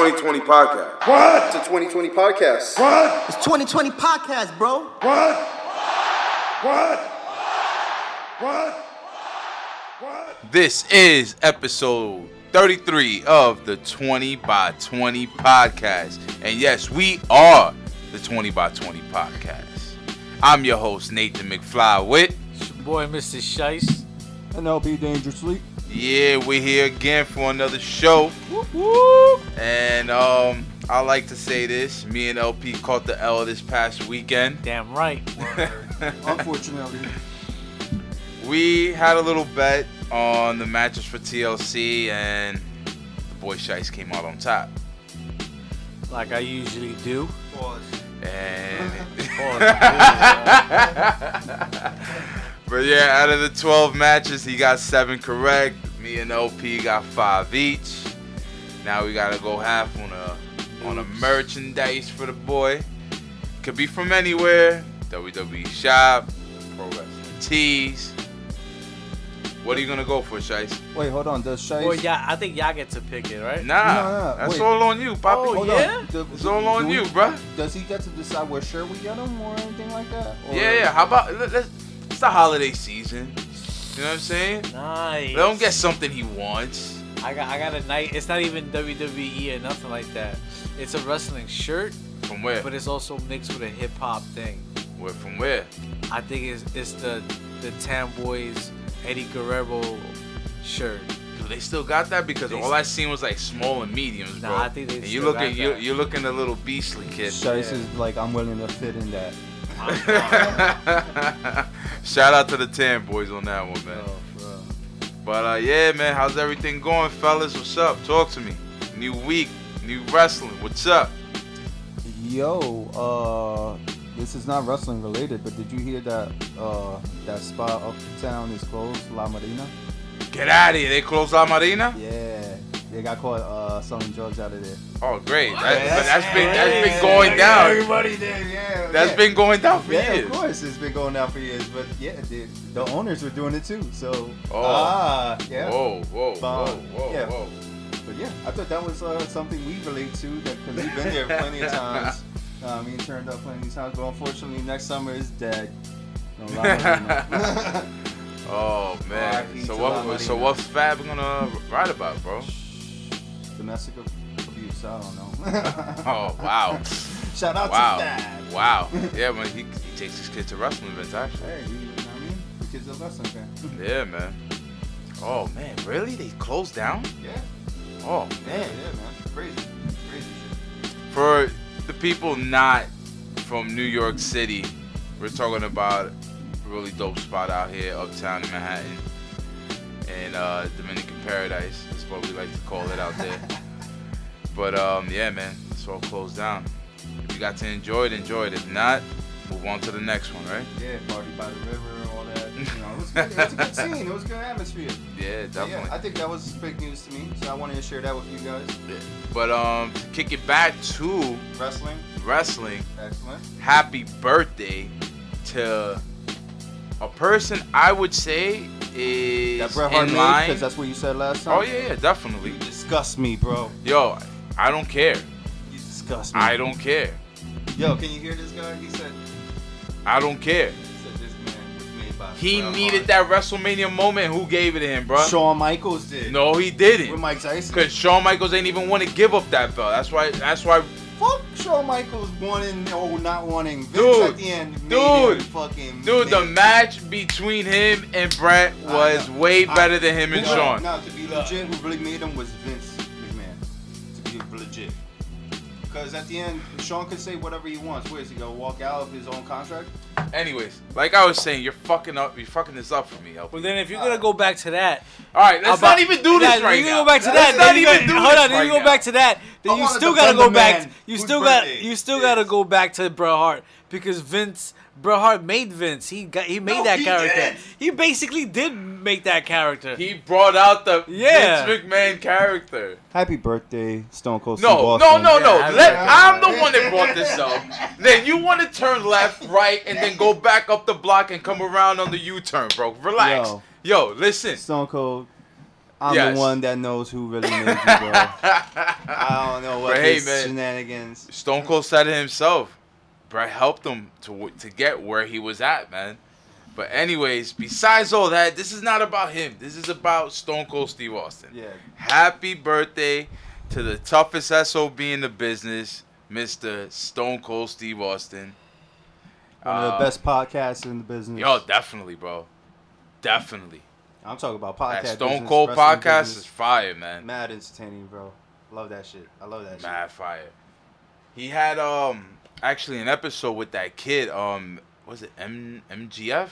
2020 podcast. What? It's a 2020 podcast. What? It's 2020 podcast, bro. What? What? What? What? This is episode 33 of the 20 by 20 podcast. And yes, we are the 20 by 20 podcast. I'm your host, Nathan McFly with. It's your boy, Mr. Shice. NLP Dangerously. Yeah, we're here again for another show. And um, I like to say this. Me and LP caught the L this past weekend. Damn right. Unfortunately. We had a little bet on the matches for TLC, and the boy Shice came out on top. Like I usually do. Pause. And Pause. but yeah, out of the 12 matches, he got seven correct. Me and LP got five each. Now we gotta go half on a on a merchandise for the boy. Could be from anywhere. WWE Shop, Pro Wrestling Tees. What are you gonna go for, Shice? Wait, hold on. Does Shice... Boy, yeah, I think y'all get to pick it, right? Nah, No, no, that's wait. all on you, Poppy. Oh, Hold yeah? on. Do- It's do- all on do you, we- bruh. Does he get to decide what shirt we get him or anything like that? Or- Yeah, yeah. How about let, let's, it's the holiday season. You know what I'm saying? Nice. Let him get something he wants. I got, I got a night. It's not even WWE or nothing like that. It's a wrestling shirt, From where? but it's also mixed with a hip hop thing. Where? From where? I think it's, it's the the Tam Boys Eddie Guerrero shirt. Do they still got that? Because They all I seen was like small and mediums, bro. Nah, I think they and you still looking, got you that. you looking a little beastly, kid. Shice Yeah. is like, I'm willing to fit in that. Shout out to the Tan boys on that one, man. Oh. But uh, yeah, man, how's everything going, fellas? What's up? Talk to me. New week, new wrestling. What's up? Yo, uh, this is not wrestling related, but did you hear that uh, that spot uptown is closed, La Marina? Get out of here. They closed La Marina. Yeah, they got caught uh, selling drugs out of there. Oh, great. That, but that's been that's been going down. Everybody did, yeah. That's yeah. been going down for Yeah, years. of course, it's been going down for years, but yeah, the, the owners were doing it too. So, Oh. ah, yeah. Whoa, whoa, whoa, whoa, Yeah. whoa. But yeah, I thought that was uh, something we relate to because we've been there plenty of times. Uh, me turned up plenty of times, but unfortunately, next summer is dead. No, Oh man. R.I.P. So to La what? Marina. So what's Fab gonna write about, bro? Domestic abuse, I don't know. Oh wow, Shout out wow, to Dad. wow. Yeah, man. He, he takes his kid to wrestling events actually. Hey, you know what I mean? The kid's a wrestling fan. Yeah, man. Oh man, really? They closed down? yeah, Oh man. yeah, man. Crazy, crazy shit. For the people not from New York City, we're talking about a really dope spot out here, uptown in Manhattan, and uh, Dominican Paradise is what we like to call it out there. but um, yeah, man, it's all closed down. If you got to enjoy it, enjoy it. If not, move on to the next one, right? Yeah, party by the river, all that. You know, it was, good. it was a good scene. It was a good atmosphere. Yeah, definitely. Yeah, I think that was big news to me, so I wanted to share that with you guys. Yeah. But um, to kick it back to Wrestling, wrestling, excellent. happy birthday to a person I would say is That Bret Hart in line. because that's what you said last oh, time. Oh yeah, yeah, definitely. You disgust me, bro. Yo, I don't care. You disgust me. I don't care. Yo, can you hear this guy? He said, I don't care. he said this man was made by. He Bret needed that WrestleMania moment. Who gave it to him, bro? Shawn Michaels did. No, he didn't. With Mike Tyson. Cause Shawn Michaels ain't even want to give up that belt. That's why. That's why. Fuck Shawn Michaels wanting or not wanting. Vince Dude, at the end dude, fucking. Dude, the match between him and Bret was way I- better than him and No, Shawn. No, to be legit, who really made him was Vince McMahon. To be legit. Because at the end, Shawn could say whatever he wants. Where is he gonna walk out of his own contract? Anyways, like I was saying, you're fucking up. You're fucking this up for me, LP. Well, then if you're gonna go back to that, All right, let's about- not even do this Yeah, right you now. go back to Let's that. not then you even gotta- do hold on, then you go now. back to that. Then I you still gotta go back. You still got. You still gotta go back to Bret Hart because Vince. Bret Hart made Vince. He got. He made No, that he character. didn't. He basically did make that character. He brought out the Yeah. Vince McMahon character. Happy birthday, Stone Cold No, no, no, no. Yeah, Let. I'm the one that brought this up. then you want to turn left, right, and then go back up the block and come around on the U-turn, bro. Relax. Yo. Yo, listen. Stone Cold I'm Yes. the one that knows who really made you, bro. I don't know what But hey, his man. shenanigans. Stone Cold said it himself. Bret helped him to to get where he was at, man. But anyways, besides all that, this is not about him. This is about Stone Cold Steve Austin. Yeah. Happy birthday to the toughest SOB in the business, Mr. Stone Cold Steve Austin. One of the Uh, best podcasts in the business. Yo, definitely, bro. Definitely. I'm talking about podcast. That Stone business, Cold podcast business. is fire, man. mad entertaining, bro. Love that shit. I love that shit. Mad fire. He had um actually an episode with that kid. Um, was it M MJF?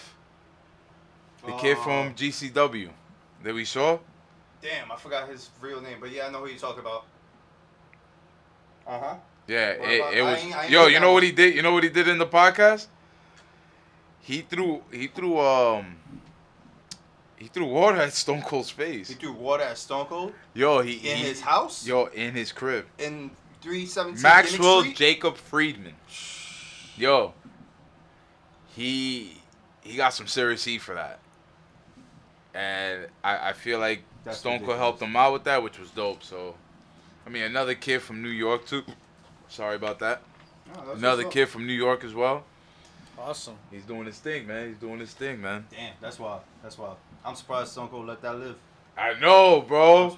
The kid Oh. from GCW that we saw. Damn, I forgot his real name, but yeah, I know who you're talking about. Uh huh. Yeah, What it, about- it I was. ain't yo, you know what he did? You know what he did in the podcast? He threw he threw um he threw water at Stone Cold's face. He threw water at Stone Cold Yo, he in he- his house. Yo, in his crib. in 317 Maxwell Jacob Friedman. Yo, he he got some serious heat for that, and I, I feel like That's Stone Cold helped him out with that, which was dope. So, I mean, another kid from New York too. Sorry about that. That's Another what's up. kid from New York as well. Awesome. He's doing his thing, man. He's doing his thing, man. Damn, that's wild. That's wild. I'm surprised Stone Cold let that live. I know, I'm bro.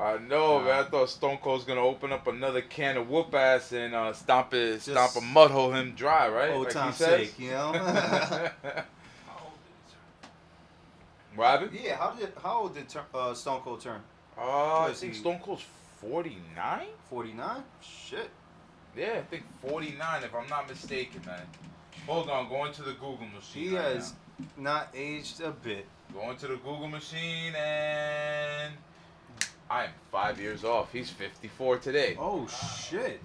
I know, man. I thought Stone Cold's gonna open up another can of whoop ass and uh, stomp it, stomp a mud hole him dry, right? Old Like time's sake, you know. happened? yeah, how did how old did uh, Stone Cold turn? Uh, I think. Stone Cold's 49? 49. Shit. Yeah, I think 49 if I'm not mistaken, man. Hold on, going to the Google machine. He right has not aged a bit. Going to the Google machine and I am five years off. He's 54 today. Oh shit.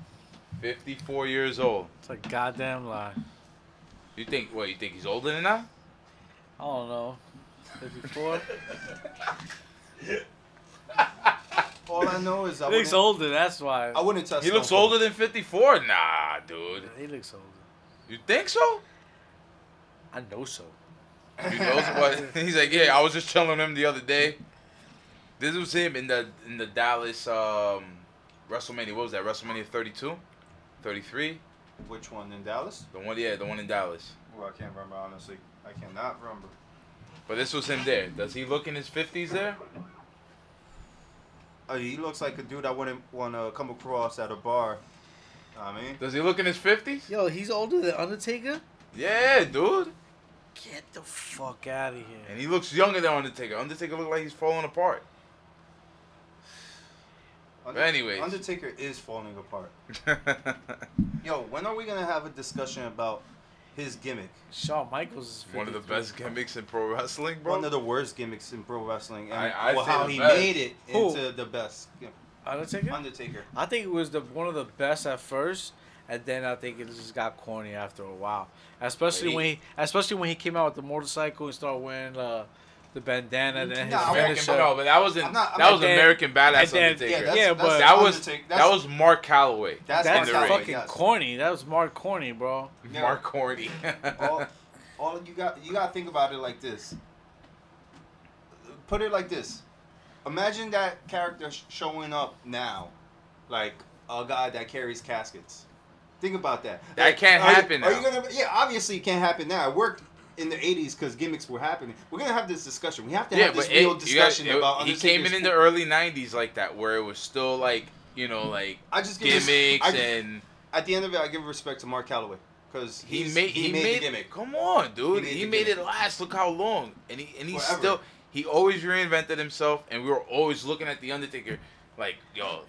54 years old. It's a goddamn lie. You think, what, you think he's older than that? I don't know. 54? All I know is I he looks wouldn't, older, that's why. I wouldn't touch. He Stone looks Cold. older than 54? Nah, dude. He looks older. You think so? I know so. He knows what he's like. Yeah, I was just telling him the other day. This was him in the in the Dallas um, WrestleMania. What was that? WrestleMania 32, 33. Which one in Dallas? The one, yeah, the one in Dallas. Well, I can't remember honestly. I cannot remember. But this was him there. Does he look in his 50s there? Uh, he looks like a dude I wouldn't want to come across at a bar. I mean, Does he look in his 50s? Yo, he's older than Undertaker? Yeah, dude. Get the fuck out of here. And he looks younger than Undertaker. Undertaker look like he's falling apart. Under- anyways. Undertaker is falling apart. Yo, when are we gonna have a discussion about his gimmick? Shawn Michaels is one of the 53. best gimmicks in pro wrestling, bro. One of the worst gimmicks in pro wrestling, and I- I'd well, say how the he best. made it Who? into the best. Yeah, Undertaker? Undertaker. I think it was the one of the best at first, and then I think it just got corny after a while. Especially Wait. when he, especially when he came out with the motorcycle and started wearing uh, the bandana. Mm, and then his Nah, I'm American, finisher. no, but that wasn't. I'm not- I'm that not- was And then- American Badass and then- Undertaker. Yeah, that's, Yeah, that's but- that was that was Mark Calaway. that's That's in the Mark ring. Calaway, fucking yes. corny. That was Mark Corny, bro. Yeah. Mark Corny. all, all you got you got to think about it like this. Put it like this. Imagine that character sh- showing up now, like a guy that carries caskets. Think about that. That Like, can't are you- happen Are you gonna? Yeah, obviously it can't happen now. It worked in the '80s because gimmicks were happening. We're gonna have this discussion. We have to yeah, have this but real it, you got, discussion about. he came in in the early '90s like that, where it was still like you know like I just give res- gimmicks I- and At the end of it, I give respect to Mark Calaway because he made he, made, the gimmick. Come on, dude. He He made made, it last. Look how long, and he and he Forever. still he always reinvented himself, and we were always looking at the Undertaker like, yo,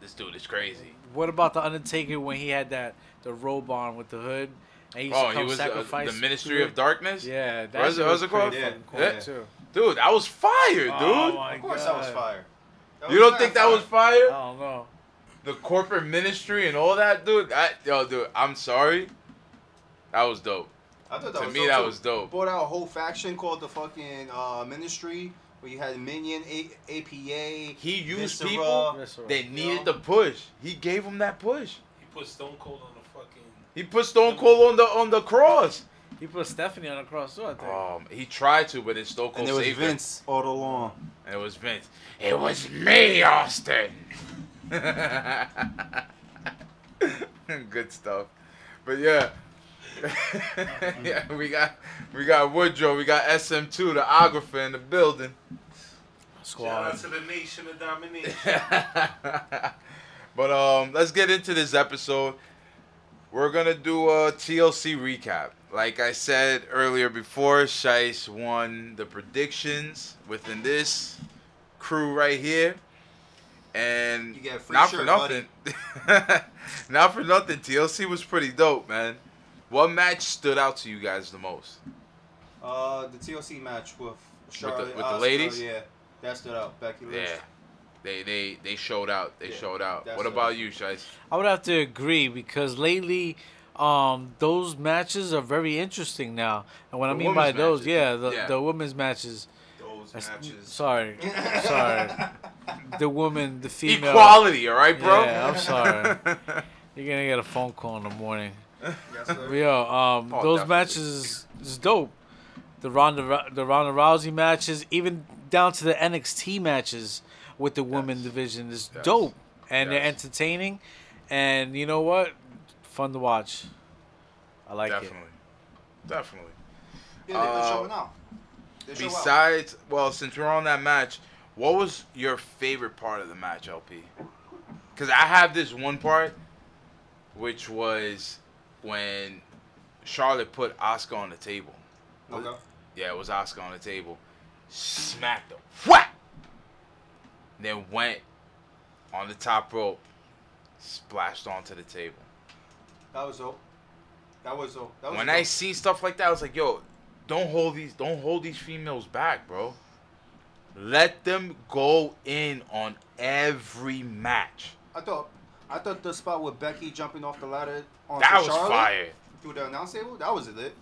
this dude is crazy. What about the Undertaker when he had that the robe on with the hood? And he used Oh, to he come was uh, sacrifice the Ministry to of? Darkness. Yeah, that What's it- was it called? Yeah, cool yeah. too. Dude, I was fire, dude. Oh my Of course, God. that was fire. That you was don't mad think that fire. was fire? I don't know. The corporate ministry and all that, dude. I, yo, dude, I'm sorry. That was dope. I thought that To was me, dope, that too. was dope. Brought out a whole faction called the fucking uh, Ministry, where you had Minion, a- APA. He used Viscera. people Viscera. that You needed know? the push. He gave them that push. He put Stone Cold on the fucking. He put Stone Cold on the on the cross. He put Stephanie on the cross too, I think. Um, he tried to, but it's Stone Cold And it was saved him. Vince all along. And it was Vince. It was me, Austin. Good stuff. But yeah. yeah, we got we got Woodrow, we got SM2, the ographer in the building. Shout out Squad. to the nation of domination. but um, let's get into this episode. We're gonna do a TLC recap. Like I said earlier before, Shice won the predictions within this crew right here. And You get a free not shirt, for nothing. not for nothing. TLC was pretty dope, man. What match stood out to you guys the most? Uh, the TLC match with Charlotte, with the Asuka, ladies? Yeah, that stood out. Becky Lynch. Yeah. They they they showed out. They Yeah, showed out. What about you, Shice? I would have to agree because lately, um, those matches are very interesting now. And what I mean by women's those, yeah, the Yeah. the women's matches. Those That's- matches. Sorry, sorry. The woman, the female. Equality, all right, bro. Yeah, I'm sorry. You're gonna get a phone call in the morning. Yes, sir. Yo, um, Oh, those definitely. matches is, is dope. The Ronda the Ronda Rousey matches, even down to the NXT matches with the women division, is Yes. dope and they're entertaining. And you know what? Fun to watch. I like it. Definitely. Definitely. Yeah, they're Uh, showing out. They show out. Besides, well, since we're on that match, what was your favorite part of the match, LP? Because I have this one part, which was when Charlotte put Asuka on the table. Okay. Yeah, it was Asuka on the table. Smacked him. Whack! Then went on the top rope, splashed onto the table. That was dope. That was dope. That was when dope. I see stuff like that, I was like, yo, don't hold these don't hold these females back, bro. Let them go in on every match. I thought I thought the spot with Becky jumping off the ladder on That was Charlotte fire. through the announce table, that was lit.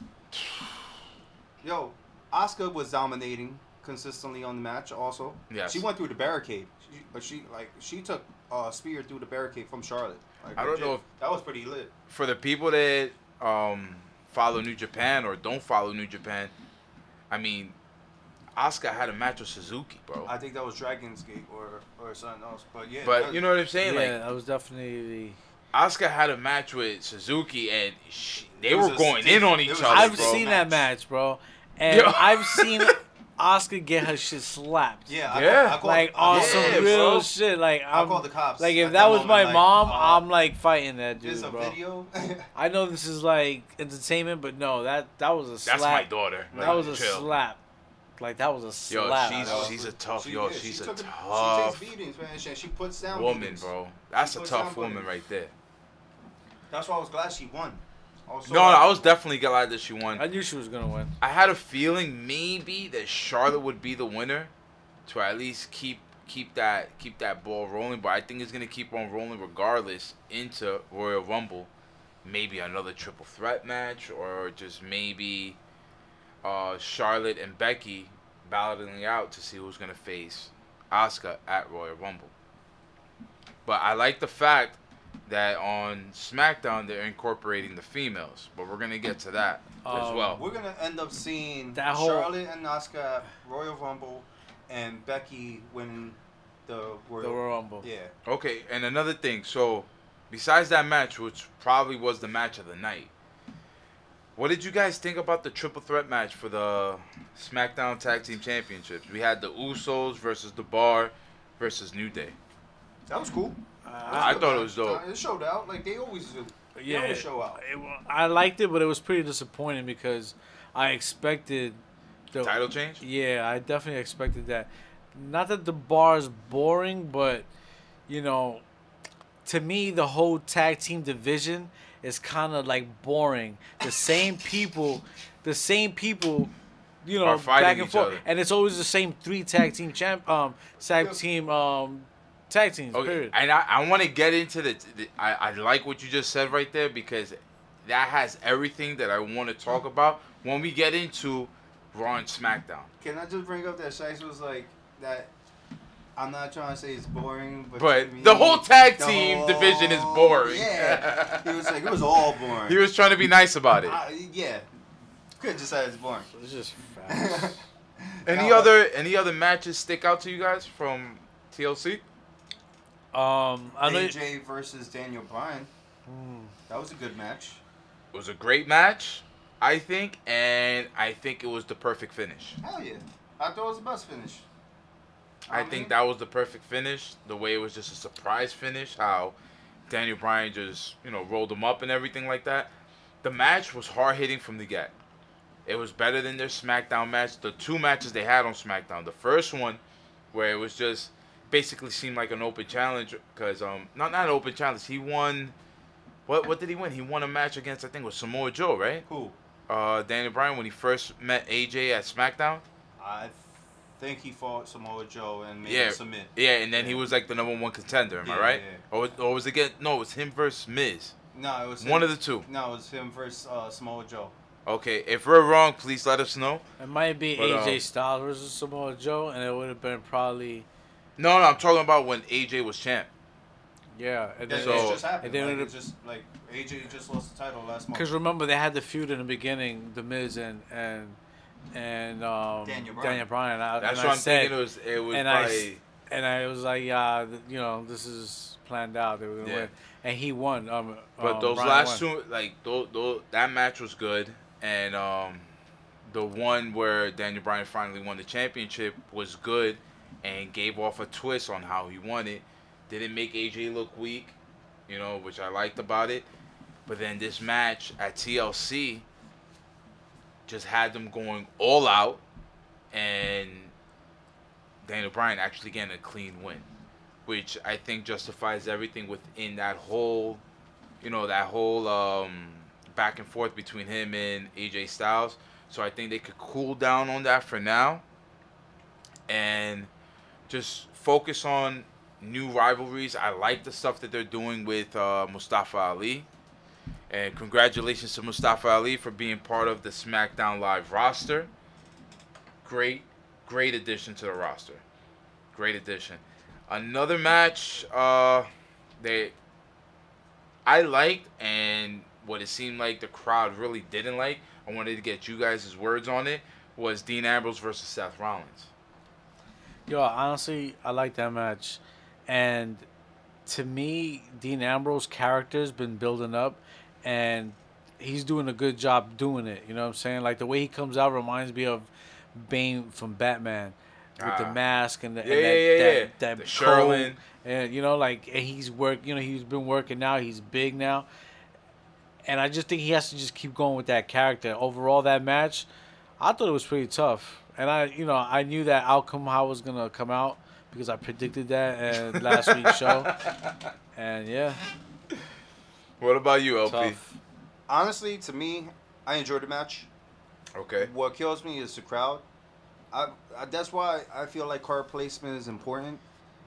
Yo, Oscar was dominating consistently on the match. Also, Yes. she went through the barricade. She, but she like she took uh, spear through the barricade from Charlotte. Like, I don't legit. know if- that was pretty lit. For the people that um, follow New Japan or don't follow New Japan, I mean, Asuka had a match with Suzuki, bro. I think that was Dragon's Gate or or something else. But yeah, but that- you know what I'm saying? Yeah, Like that was definitely. Asuka had a match with Suzuki, and she, they were going stiff- in on each other, I've bro. seen that match. match, bro, and Yo. I've seen Asuka get her shit slapped. yeah, I, Yeah. I, called, like I on some Yeah, real bro. shit. Like I I'm, called the cops. like if at that was my like, mom, uh, I'm like fighting that dude, There's a bro. video. I know this is like entertainment, but no, that that was a slap. That's my daughter. That was a chill. slap. Like that was a slap. Yo, slap. she's That she's a tough she- yo. yeah, She's she a took tough She takes beatings, man. She, she puts down woman, beatings. bro. That's a tough woman beatings. right there. That's why I was glad she won. I was so No, no. I was definitely glad that she won. I knew she was gonna win. I had a feeling maybe that Charlotte would be the winner to at least keep keep that keep that ball rolling. But I think it's gonna keep on rolling regardless into Royal Rumble. Maybe another triple threat match, or just maybe uh, Charlotte and Becky battling out to see who's gonna face Asuka at Royal Rumble. But I like the fact that on SmackDown they're incorporating the females, but we're gonna get to that as Um, well. We're gonna end up seeing That whole- Charlotte and Asuka Royal Rumble, and Becky winning the Royal. The Royal Rumble. Yeah, Okay, and another thing. So, besides that match, which probably was the match of the night, what did you guys think about the triple threat match for the SmackDown Tag Team Championships? We had the Usos versus the Bar versus New Day. that was cool. I thought it was dope. Uh, It showed out like they always do. They Yeah, always show out. it wa- I liked it, but it was pretty disappointing because I expected the Title change? Yeah, I definitely expected that. Not that the bar is boring, but you know, to me, the whole tag team division is kind of like boring. The same people, the same people, you know, back and forth, other. and it's always the same three tag team champ, um, tag team, um, tag teams. Okay, Period. and I, I want to get into the, the I, I like what you just said right there because that has everything that I want to talk about when we get into Raw and SmackDown. Can I just bring up that Shice was like that? I'm not trying to say it's boring, but, But me, the whole tag the team whole- division is boring. Yeah, he was like it was all boring. He was trying to be nice about it. Uh, yeah, Could just said it's boring. It's just facts. Any No, but- other any other matches stick out to you guys from TLC? Um, I know. AJ versus Daniel Bryan. Hmm. That was a good match. It was a great match, I think, and I think it was the perfect finish. Hell yeah. I thought it was the best finish. I think that was the perfect finish. The way it was just a surprise finish, how Daniel Bryan just, you know, rolled him up and everything like that. The match was hard hitting from the get. It was better than their SmackDown match. The two matches they had on SmackDown. The first one, where it was just basically seemed like an open challenge, because um, not not an open challenge. He won. What what did he win? He won a match against I think it was Samoa Joe, right? Who? Uh, Daniel Bryan when he first met AJ at SmackDown. I think he fought Samoa Joe and made Yeah, him submit. yeah, and then he was like the number one contender. Am Yeah, I right? yeah. Or, or was it again? No, it was him versus Miz. No, it was One him. of the two. No, it was him versus uh, Samoa Joe. Okay, if we're wrong, please let us know. It might be But, AJ um, Styles versus Samoa Joe, and it would have been probably No, no, I'm talking about when AJ was champ. yeah. And then, So- it just happened. and then like, it- just like AJ just lost the title last month. Because remember they had the feud in the beginning, the Miz and and and um, Daniel Bryan. Daniel Bryan. I, That's what I I'm said, thinking. It was. It was and I s- probably. and I was like, yeah, th- you know, this is planned out. They were gonna Yeah. win, and he won. Um, But um, those Bryan last won. two, like those, those, that match was good, and um, the one where Daniel Bryan finally won the championship was good, and gave off a twist on how he won it. Didn't make AJ look weak, you know, which I liked about it. But then this match at TLC just had them going all out, and Daniel Bryan actually getting a clean win, which I think justifies everything within that whole, you know, that whole um, back and forth between him and AJ Styles. So I think they could cool down on that for now, and just focus on new rivalries. I like the stuff that they're doing with uh, Mustafa Ali. And congratulations to Mustafa Ali for being part of the SmackDown Live roster. Great, great addition to the roster. Great addition. Another match uh, they I liked and what it seemed like the crowd really didn't like. I wanted to get you guys' words on it. Was Dean Ambrose versus Seth Rollins. Yo, honestly, I like that match, and to me, Dean Ambrose character's been building up, and he's doing a good job doing it. You know what I'm saying? Like the way he comes out reminds me of Bane from Batman with the Ah. mask and the Yeah, and that, yeah, yeah, that, yeah. that The coat. Sherlin. and you know, like and he's work. You know, he's been working now. He's big now, and I just think he has to just keep going with that character. Overall, that match, I thought it was pretty tough, and I, you know, I knew that outcome how it was gonna come out because I predicted that in last week's show, and yeah, What about you, LP? tough. Honestly, to me, I enjoyed the match. Okay. What kills me is the crowd. I, I that's why I feel like card placement is important.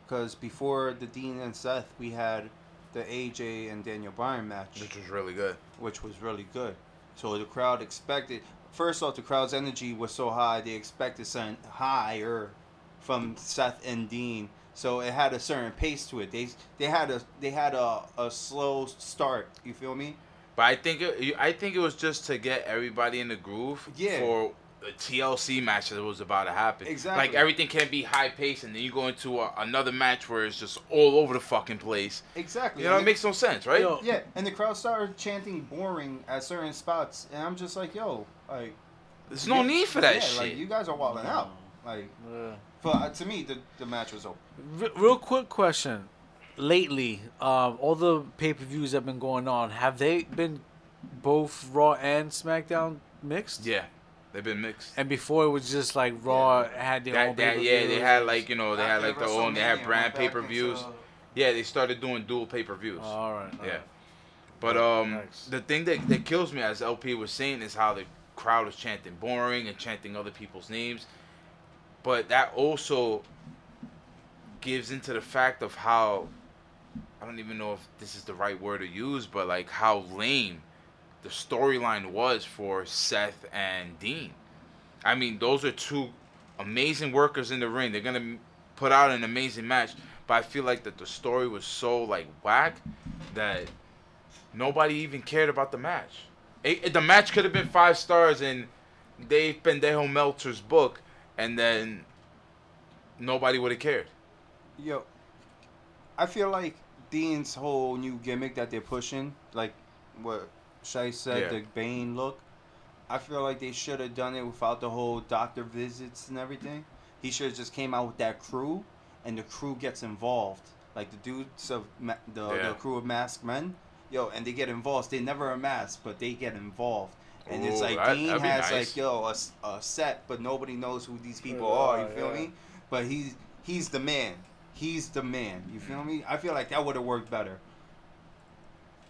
Because before the Dean and Seth, we had the AJ and Daniel Bryan match, Which was really good. which was really good. So the crowd expected. First off, the crowd's energy was so high they expected something higher from Seth and Dean. So it had a certain pace to it. They they had a they had a, a slow start. You feel me? But I think it, I think it was just to get everybody in the groove Yeah. for the TLC match that was about to happen. Exactly. Like everything can be high paced, and then you go into a, another match where it's just all over the fucking place. Exactly. You know, And it makes no sense, right? Yo, Yeah, and the crowd started chanting "boring" at certain spots, and I'm just like, "Yo, like, There's no need for that yeah, shit. Like, you guys are wilding out. Like, Yeah. but uh, to me, the the match was over. Re- real quick question. Lately, um, all the pay per views that have been going on, have they been both Raw and SmackDown mixed? yeah, they've been mixed. And before it was just like Raw had their own That, that, yeah, they had like you know they had like their own. They had brand pay per views. into- Yeah, they started doing dual pay per views. Oh, all right. all Yeah. right. But um, Nice. the thing that, that kills me, as LP was saying, is how the crowd is chanting boring and chanting other people's names. But that also gives into the fact of how I don't even know if this is the right word to use, but like how lame the storyline was for Seth and Dean. I mean, those are two amazing workers in the ring. They're gonna put out an amazing match, but I feel like that the story was so like whack that nobody even cared about the match. It, the match could have been five stars, and Dave Pendejo Meltzer's book, and then nobody would have cared. Yo, I feel like Dean's whole new gimmick that they're pushing, like what Shai said, Yeah. the Bane look. I feel like they should have done it without the whole doctor visits and everything. He should have just came out with that crew, and the crew gets involved, like the dudes of ma- the, Yeah. the crew of masked men. Yo, and they get involved. They never are masked, but they get involved. And it's like that- Dean has nice. like yo a, a, set, but nobody knows who these people Yeah, are. You feel yeah. me? But he's he's the man. He's the man. You feel me? I feel like that would have worked better.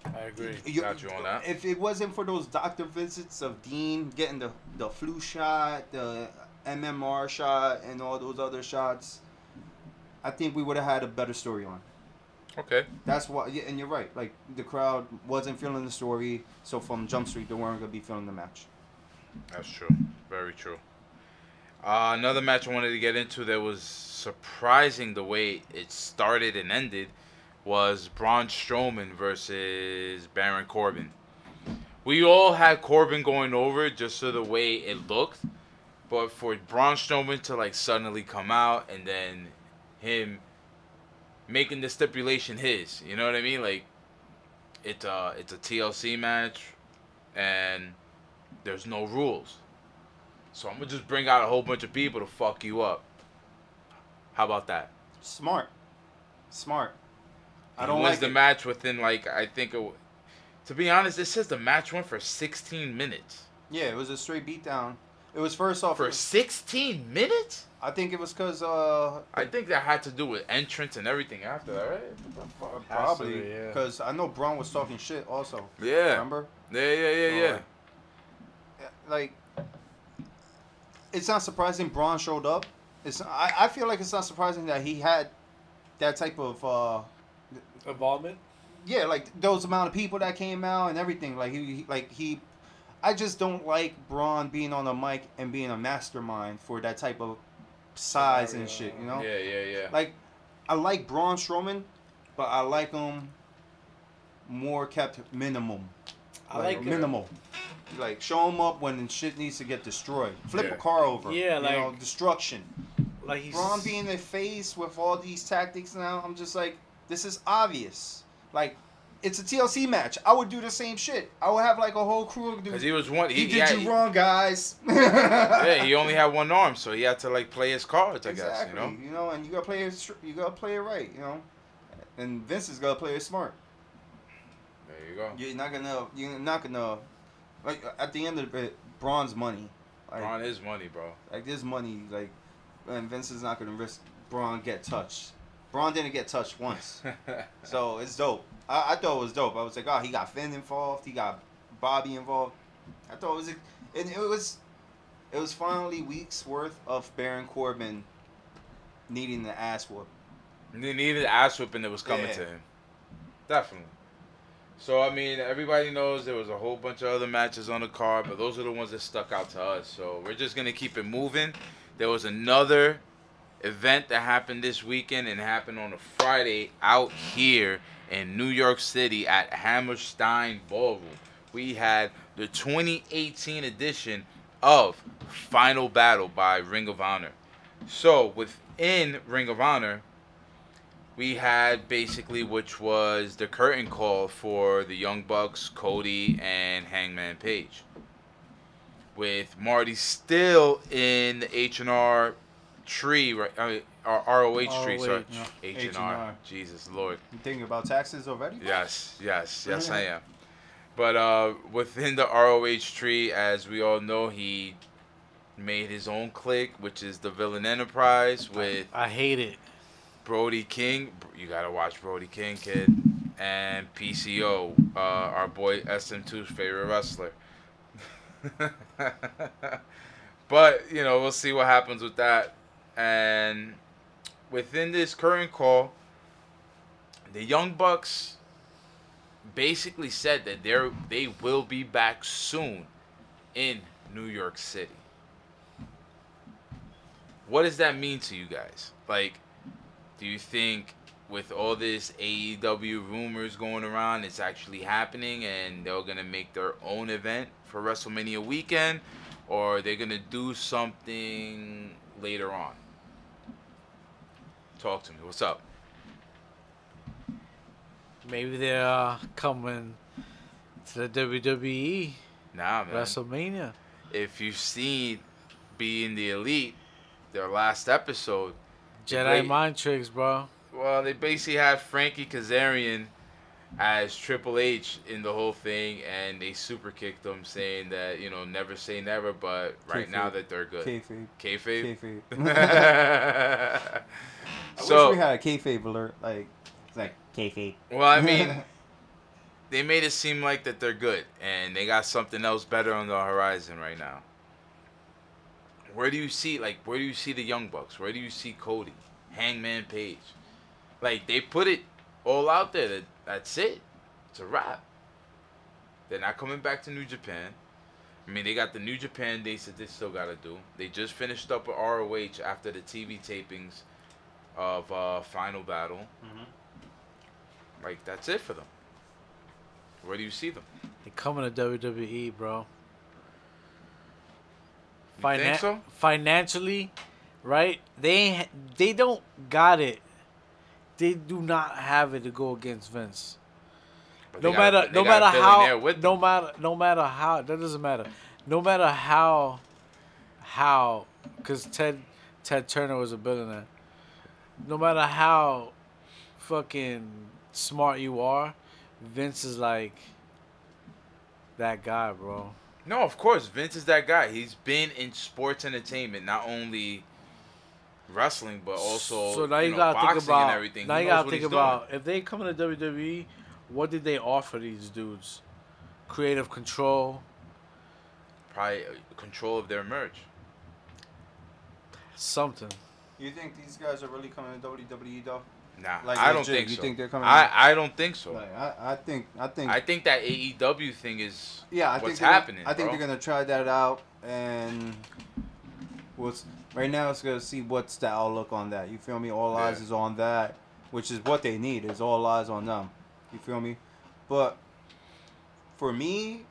I agree. Got you on that. If it wasn't for those doctor visits of Dean getting the the flu shot, the MMR shot, and all those other shots, I think we would have had a better storyline. Okay. That's why, yeah, and you're right. Like the crowd wasn't feeling the story, so from Jump Street they weren't gonna be feeling the match. That's true. Very true. Uh, another match I wanted to get into that was surprising the way it started and ended was Braun Strowman versus Baron Corbin. We all had Corbin going over just so the way it looked, but for Braun Strowman to like suddenly come out and then him making the stipulation his, you know what I mean? Like it's a it's a TLC match and there's no rules. So I'm gonna just bring out a whole bunch of people to fuck you up. How about that? Smart, smart. I don't wins like the it. match within like I think it. w- To be honest, it says the match went for 16 minutes. Yeah, it was a straight beatdown. It was first off. For 16 minutes? I think it was because uh, I think that had to do with entrance and everything after that, right? probably be, yeah. because I know Braun was talking shit also. Yeah. Remember? Yeah, yeah, yeah, yeah. Yeah, Like, it's not surprising Braun showed up. It's I, I feel like it's not surprising that he had that type of uh, Involvement. yeah, like those amount of people that came out and everything. Like he, he- like he, I just don't like Braun being on a mic and being a mastermind for that type of size and shit. You know, Yeah, yeah, yeah. like I like Braun Strowman, but I like him more kept minimum. I like it. minimal. Like show him up when shit needs to get destroyed. Flip Yeah. a car over. Yeah, you know, like- destruction. Like he's Braun being the face with all these tactics now, I'm just like, this is obvious. Like, it's a TLC match. I would do the same shit. I would have like a whole crew of dudes. he was one. He, He, did yeah, you wrong, guys. yeah, he only had one arm, so he had to like play his cards, I guess. You exactly. know. and you gotta play it. You gotta play it right. You know, and Vince is gotta play it smart. There you go. You're not gonna. You're not gonna. Like at the end of it, Braun's money. Like, Braun is money, bro. Like this money, like, and Vince is not gonna risk Braun get touched. Braun didn't get touched once, so it's dope. I, I thought it was dope. I was like, oh, he got Finn involved, he got Bobby involved. I thought it was, and it was, it was finally weeks worth of Baron Corbin needing the ass whoop. They needed ass whipping that was coming Yeah. to him. Definitely. So I mean, everybody knows there was a whole bunch of other matches on the card, but those are the ones that stuck out to us. So we're just gonna keep it moving. There was another event that happened this weekend and happened on a Friday out here in New York City at Hammerstein Ballroom. We had the 2018 edition of Final Battle by Ring of Honor. So within Ring of Honor, we had basically which was the curtain call for the Young Bucks, Cody, and Hangman Page. With Marty still in the H and R tree, right? I mean, or ROH tree, sorry. ROH. H and R. Jesus Lord. You thinking about taxes already? Yes, yes, yes, I am. But uh, within the ROH tree, as we all know, he made his own clique, which is the Villain Enterprise with I hate it. Brody King. You gotta watch Brody King, kid. And PCO, uh, our boy SM2's favorite wrestler. but, you know, we'll see what happens with that. And within this current call, the Young Bucks basically said that they're they will be back soon in New York City. What does that mean to you guys? Like, do you think with all this AEW rumors going around, it's actually happening and they're gonna make their own event for WrestleMania weekend? or they're gonna do something later on? Talk to me. What's up? Maybe they're uh, coming to the WWE Nah, man. WrestleMania. If you've seen being the elite, their last episode, Jedi Wait. mind tricks, bro. well, they basically had Frankie Kazarian as Triple H in the whole thing, and they super kicked him, saying that you know never say never, but right now that they're good. Kayfabe. Kayfabe. Kayfabe. I so wish we had a kayfabe alert. Like, it's like kayfabe. Well, I mean, they made it seem like that they're good, and they got something else better on the horizon right now. Where do you see, like, where do you see the Young Bucks? Where do you see Cody, Hangman Page? Like, they put it all out there. That that's it. It's a wrap. They're not coming back to New Japan. I mean, they got the New Japan dates that they still got to do. They just finished up with ROH after the TV tapings of uh, Final Battle. Like that's it for them. Where do you see them? They're coming to WWE, bro. You think so? Financially, right? They they don't got it. They do not have it to go against Vince. But No they got a- matter no matter how with no matter no matter how that doesn't matter. No matter how how cuz Ted Ted Turner was a billionaire. No matter how fucking smart you are, Vince is like that guy, bro. No, of course, Vince is that guy. He's been in sports entertainment, not only wrestling, but also so now you, know, gotta think about and everything. now He you gotta think he's doing. about if they come into WWE, what did they offer these dudes? Creative control, probably uh, control of their merch. something. You think these guys are really coming to WWE though? Nah, Like I don't think you so. think they're coming I? I don't think so. Like, I, I think, I think, I think that AEW thing is yeah, I what's think happening. I think bro. they're gonna try that out, and what's right now it's gonna see what's the outlook on that. You feel me? All eyes Yeah. is on that, which is what they need. Is all eyes on them. You feel me? But for me,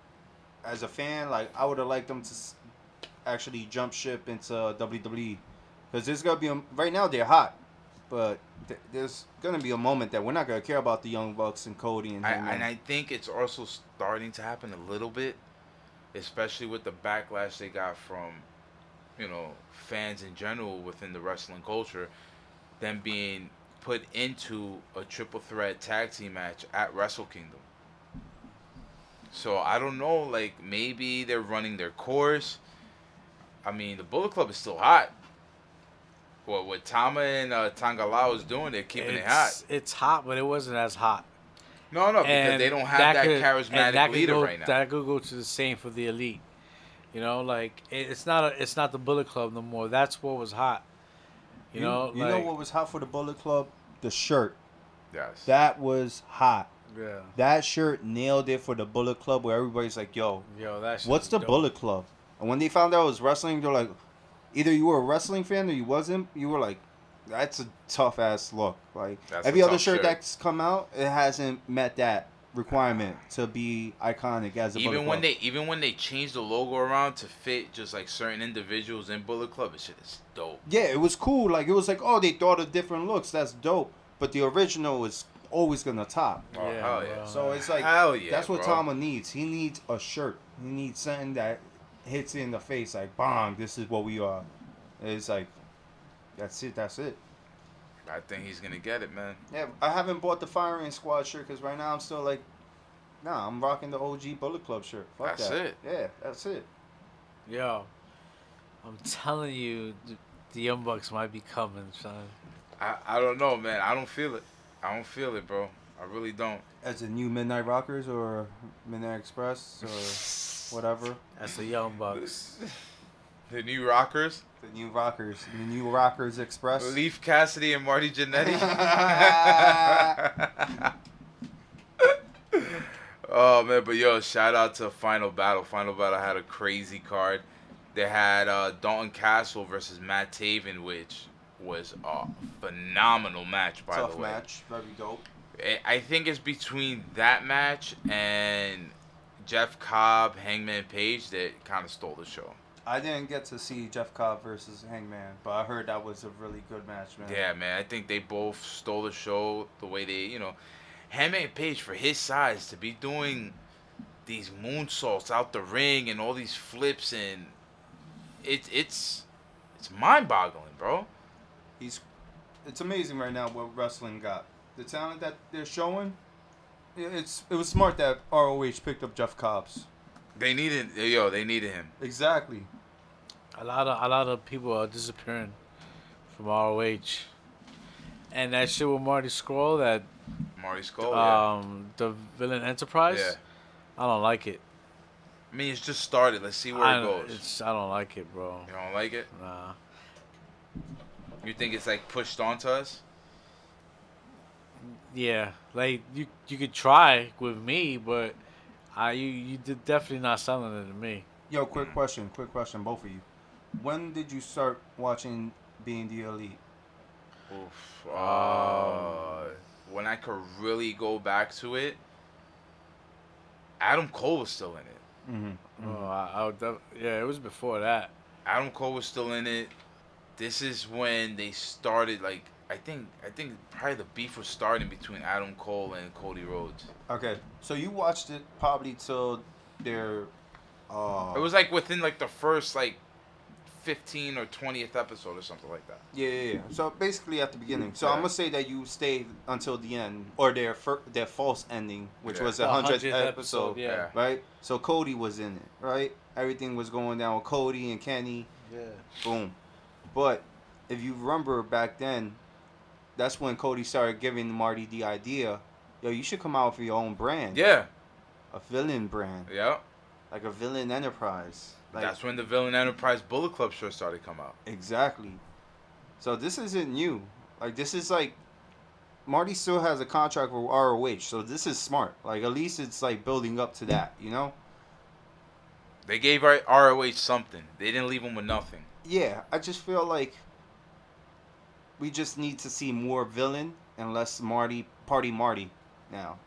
as a fan, like I would have liked them to actually jump ship into WWE, because there's gonna be a, right now they're hot, but th- there's gonna be a moment that we're not gonna care about the Young Bucks and Cody and I, and I think it's also starting to happen a little bit, especially with the backlash they got from, you know, fans in general within the wrestling culture, them being put into a triple threat tag team match at Wrestle Kingdom. So I don't know, like maybe they're running their course. I mean, the Bullet Club is still hot. What what Tama and uh, Tanga Loa is doing, they're keeping it hot. It's- It's hot, but it wasn't as hot. No, no, because And they don't have that, could- and charismatic that leader go, right now. That could go to the same for the elite. You know, like it, it's not a, it's not the Bullet Club no more. That's what was hot. You, know, you like, know what was hot for the Bullet Club? The shirt. yes. That was hot. Yeah. That shirt nailed it for the Bullet Club, where everybody's like, "Yo, Yo, that. shit what's the dope. Bullet Club?" And when they found out it was wrestling, they're like, either you were a wrestling fan or you wasn't. You were like, "That's a tough ass look." Like That's every other shirt shirt. that's come out, it hasn't met that requirement to be iconic as a even Bullet when Club. they even when they changed the logo around to fit just like certain individuals in Bullet Club, it shit is dope. yeah, it was cool. Like it was like, oh, they thought of different looks. That's dope. But the original is always gonna top. Oh, Yeah, hell yeah. So it's like Hell yeah, that's what bro. Tama needs. He needs a shirt. He needs something that hits in the face like bang, this is what we are. It's like that's it, that's it. I think he's gonna get it, man. Yeah, I haven't bought the firing squad shirt because right now I'm still like nah, I'm rocking the OG Bullet Club shirt. Fuck That's that. it. Yeah, that's it. Yo, I'm telling you, the Young Bucks might be coming, son. I, I don't know, man. I don't feel it. I don't feel it, bro. I really don't. As the new Midnight Rockers or Midnight Express or whatever. That's the Young Bucks. The new Rockers, The new Rockers. The new Rockers Express. Leif Cassidy and Marty Jannetty. oh man, but yo, shout out to Final Battle. Final Battle had a crazy card. They had uh, Dalton Castle versus Matt Taven, which was a phenomenal match. By Tough the way, Tough match. Very dope. I- I think it's between that match and Jeff Cobb, Hangman Page that kind of stole the show. I didn't get to see Jeff Cobb versus Hangman, but I heard that was a really good match, man. Yeah, man. I think they both stole the show the way they, you know, Hangman Page for his size to be doing these moonsaults out the ring and all these flips and it it's it's mind-boggling, bro. He's it's amazing right now what wrestling got. The talent that they're showing, it's it was smart that ROH picked up Jeff Cobbs. They needed yo, they needed him. Exactly. A lot of a lot of people are disappearing from ROH. And that shit with Marty Scurll, that Marty Scurll. yeah. um the Villain Enterprise, yeah. I don't like it. I mean, it's just started. Let's see where I it goes. It's, I don't like it, bro. You don't like it? Nah. You think it's like pushed onto us? Yeah, like you you could try with me, but I you you did definitely not selling it to me. Yo, quick question, quick question, both of you. When did you start watching Being the Elite? Oof. Uh, when I could really go back to it, Adam Cole was still in it. Mm-hmm. Oh, I, I would def- yeah, it was before that. Adam Cole was still in it. This is when they started like I think I think probably the beef was starting between Adam Cole and Cody Rhodes. Okay, so you watched it probably till their. Uh, It was like within like the first like 15 or 20th episode or something like that. Yeah, yeah, yeah. So basically at the beginning. So Yeah. I'm gonna say that you stayed until the end, or their fir- their false ending, which Yeah. was The the hundredth 100th episode, yeah. Yeah. right? So Cody was in it, right? Everything was going down with Cody and Kenny. Yeah. Boom. But if you remember back then, that's when Cody started giving Marty the idea, yo, you should come out with your own brand, Yeah. a villain brand, Yeah. like a villain enterprise. Like, That's when the Villain Enterprise Bullet Club shirt started to come out. Exactly. So this isn't new. Like this is like Marty still has a contract with ROH, so this is smart. Like at least it's like building up to that, you know? They gave ROH something. They didn't leave them with nothing. Yeah, I just feel like we just need to see more villain and less Marty party Marty now.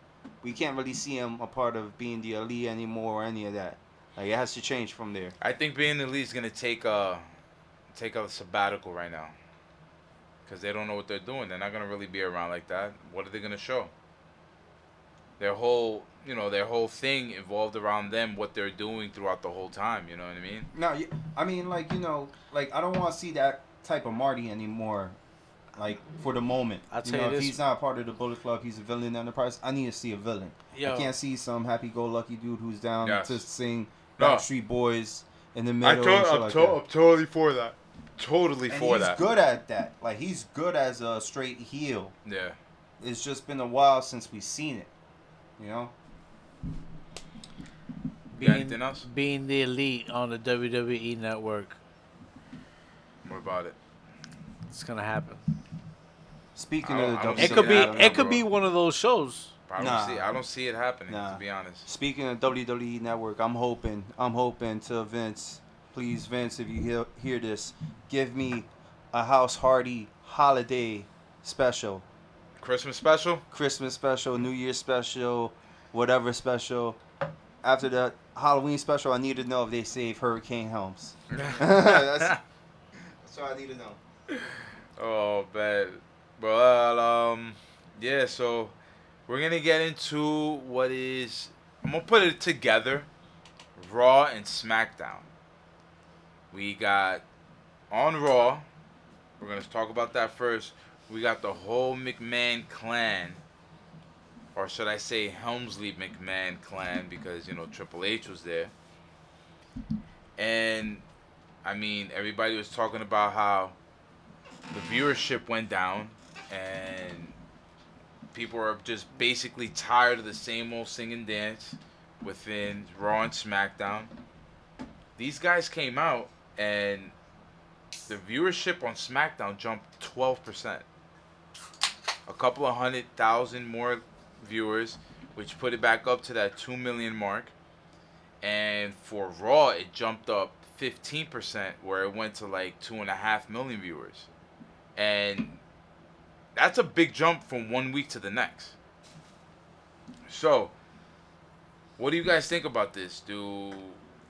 We can't really see him a part of being the elite anymore or any of that. Like it has to change from there. I think being the elite is gonna take a take a sabbatical right now, because they don't know what they're doing. They're not gonna really be around like that. What are they gonna show? Their whole, you know, their whole thing evolved around them, what they're doing throughout the whole time. You know what I mean? No, I mean like you know, like I don't want to see that type of Marty anymore. Like for the moment, I'll you know, you if this- he's not part of the Bullet Club, he's a villain in the enterprise. I need to see a villain. Yo. I can't see some happy-go-lucky dude who's down Yes. to sing No. Backstreet Boys in the middle. and shit like that. totally for that. Totally And for he's that. good at that. Like he's good as a straight heel. Yeah. It's just been a while since we've seen it. You know. You got anything else? being the elite on the WWE network, What about it? it's gonna happen. Speaking of the don't It could be happening, it could be one of those shows. I don't Nah. see. I don't see it happening. Nah. To be honest. Speaking of WWE Network, I'm hoping, I'm hoping to Vince, please Vince, if you hear, hear this, give me a House Hardy holiday special, Christmas special. Christmas special, New Year special, whatever special. After the Halloween special, I need to know if they save Hurricane Helms. that's, that's what I need to know. Oh, bad. Well, um, yeah. So we're gonna get into what is. I'm gonna put it together. Raw and SmackDown. We got on Raw. We're gonna talk about that first. We got the whole McMahon clan, or should I say Helmsley McMahon clan, because you know Triple H was there. And I mean, everybody was talking about how the viewership went down and people are just basically tired of the same old sing and dance within Raw and SmackDown. These guys came out and the viewership on SmackDown jumped 12%. A couple of hundred thousand more viewers, which put it back up to that 2 million mark. And for Raw, it jumped up 15%, where it went to like 2.5 million viewers. And that's a big jump from one week to the next. So, what do you guys think about this? Do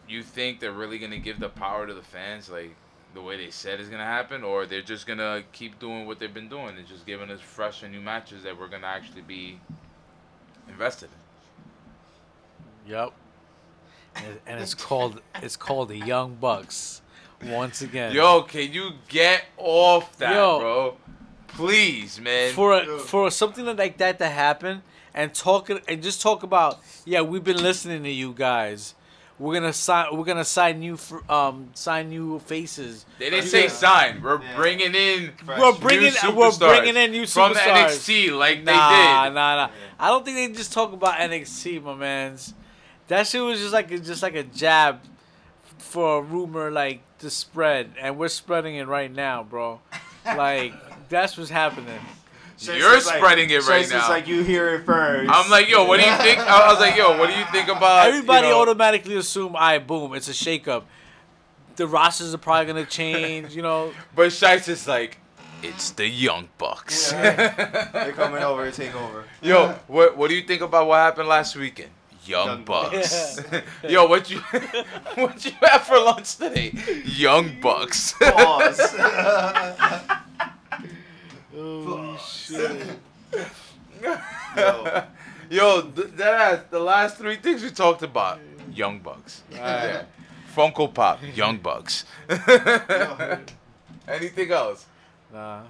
you think they're really gonna give the power to the fans like the way they said is gonna happen, or they're just gonna keep doing what they've been doing and just giving us fresh and new matches that we're gonna actually be invested in? Yep. And, and it's called it's called the Young Bucks. Once again. Yo, can you get off that, Yo. bro? Please, man. for a, for something like that to happen and talk and just talk about yeah we've been listening to you guys we're gonna sign we're gonna sign new fr- um sign new faces they didn't say sign. We're Yeah. bringing in Fresh. we're bringing new we're bringing in new from superstars NXT like nah they did. nah nah I don't think they just talk about NXT my man's that shit was just like a, just like a jab for a rumor like to spread and we're spreading it right now bro like that's what's happening Shanks You're is like- spreading it right Shanks now. is like you hear it first. I'm like, yo, what do you think? I was like, yo, what do you think about? Everybody you know, automatically assume, I boom, it's a shakeup. The rosters are probably gonna change, you know. But Shice is like, it's the Young Bucks. They're coming over to take over. Yo, what what do you think about what happened last weekend? Young, Young Bucks. Yo, what you what you have for lunch today? Young Bucks. Pause. Oh shit! Yo. Yo, th- that the last three things we talked about. Young Bucks. Yeah. Funko Pop. Young Bucks. Anything else? Nah.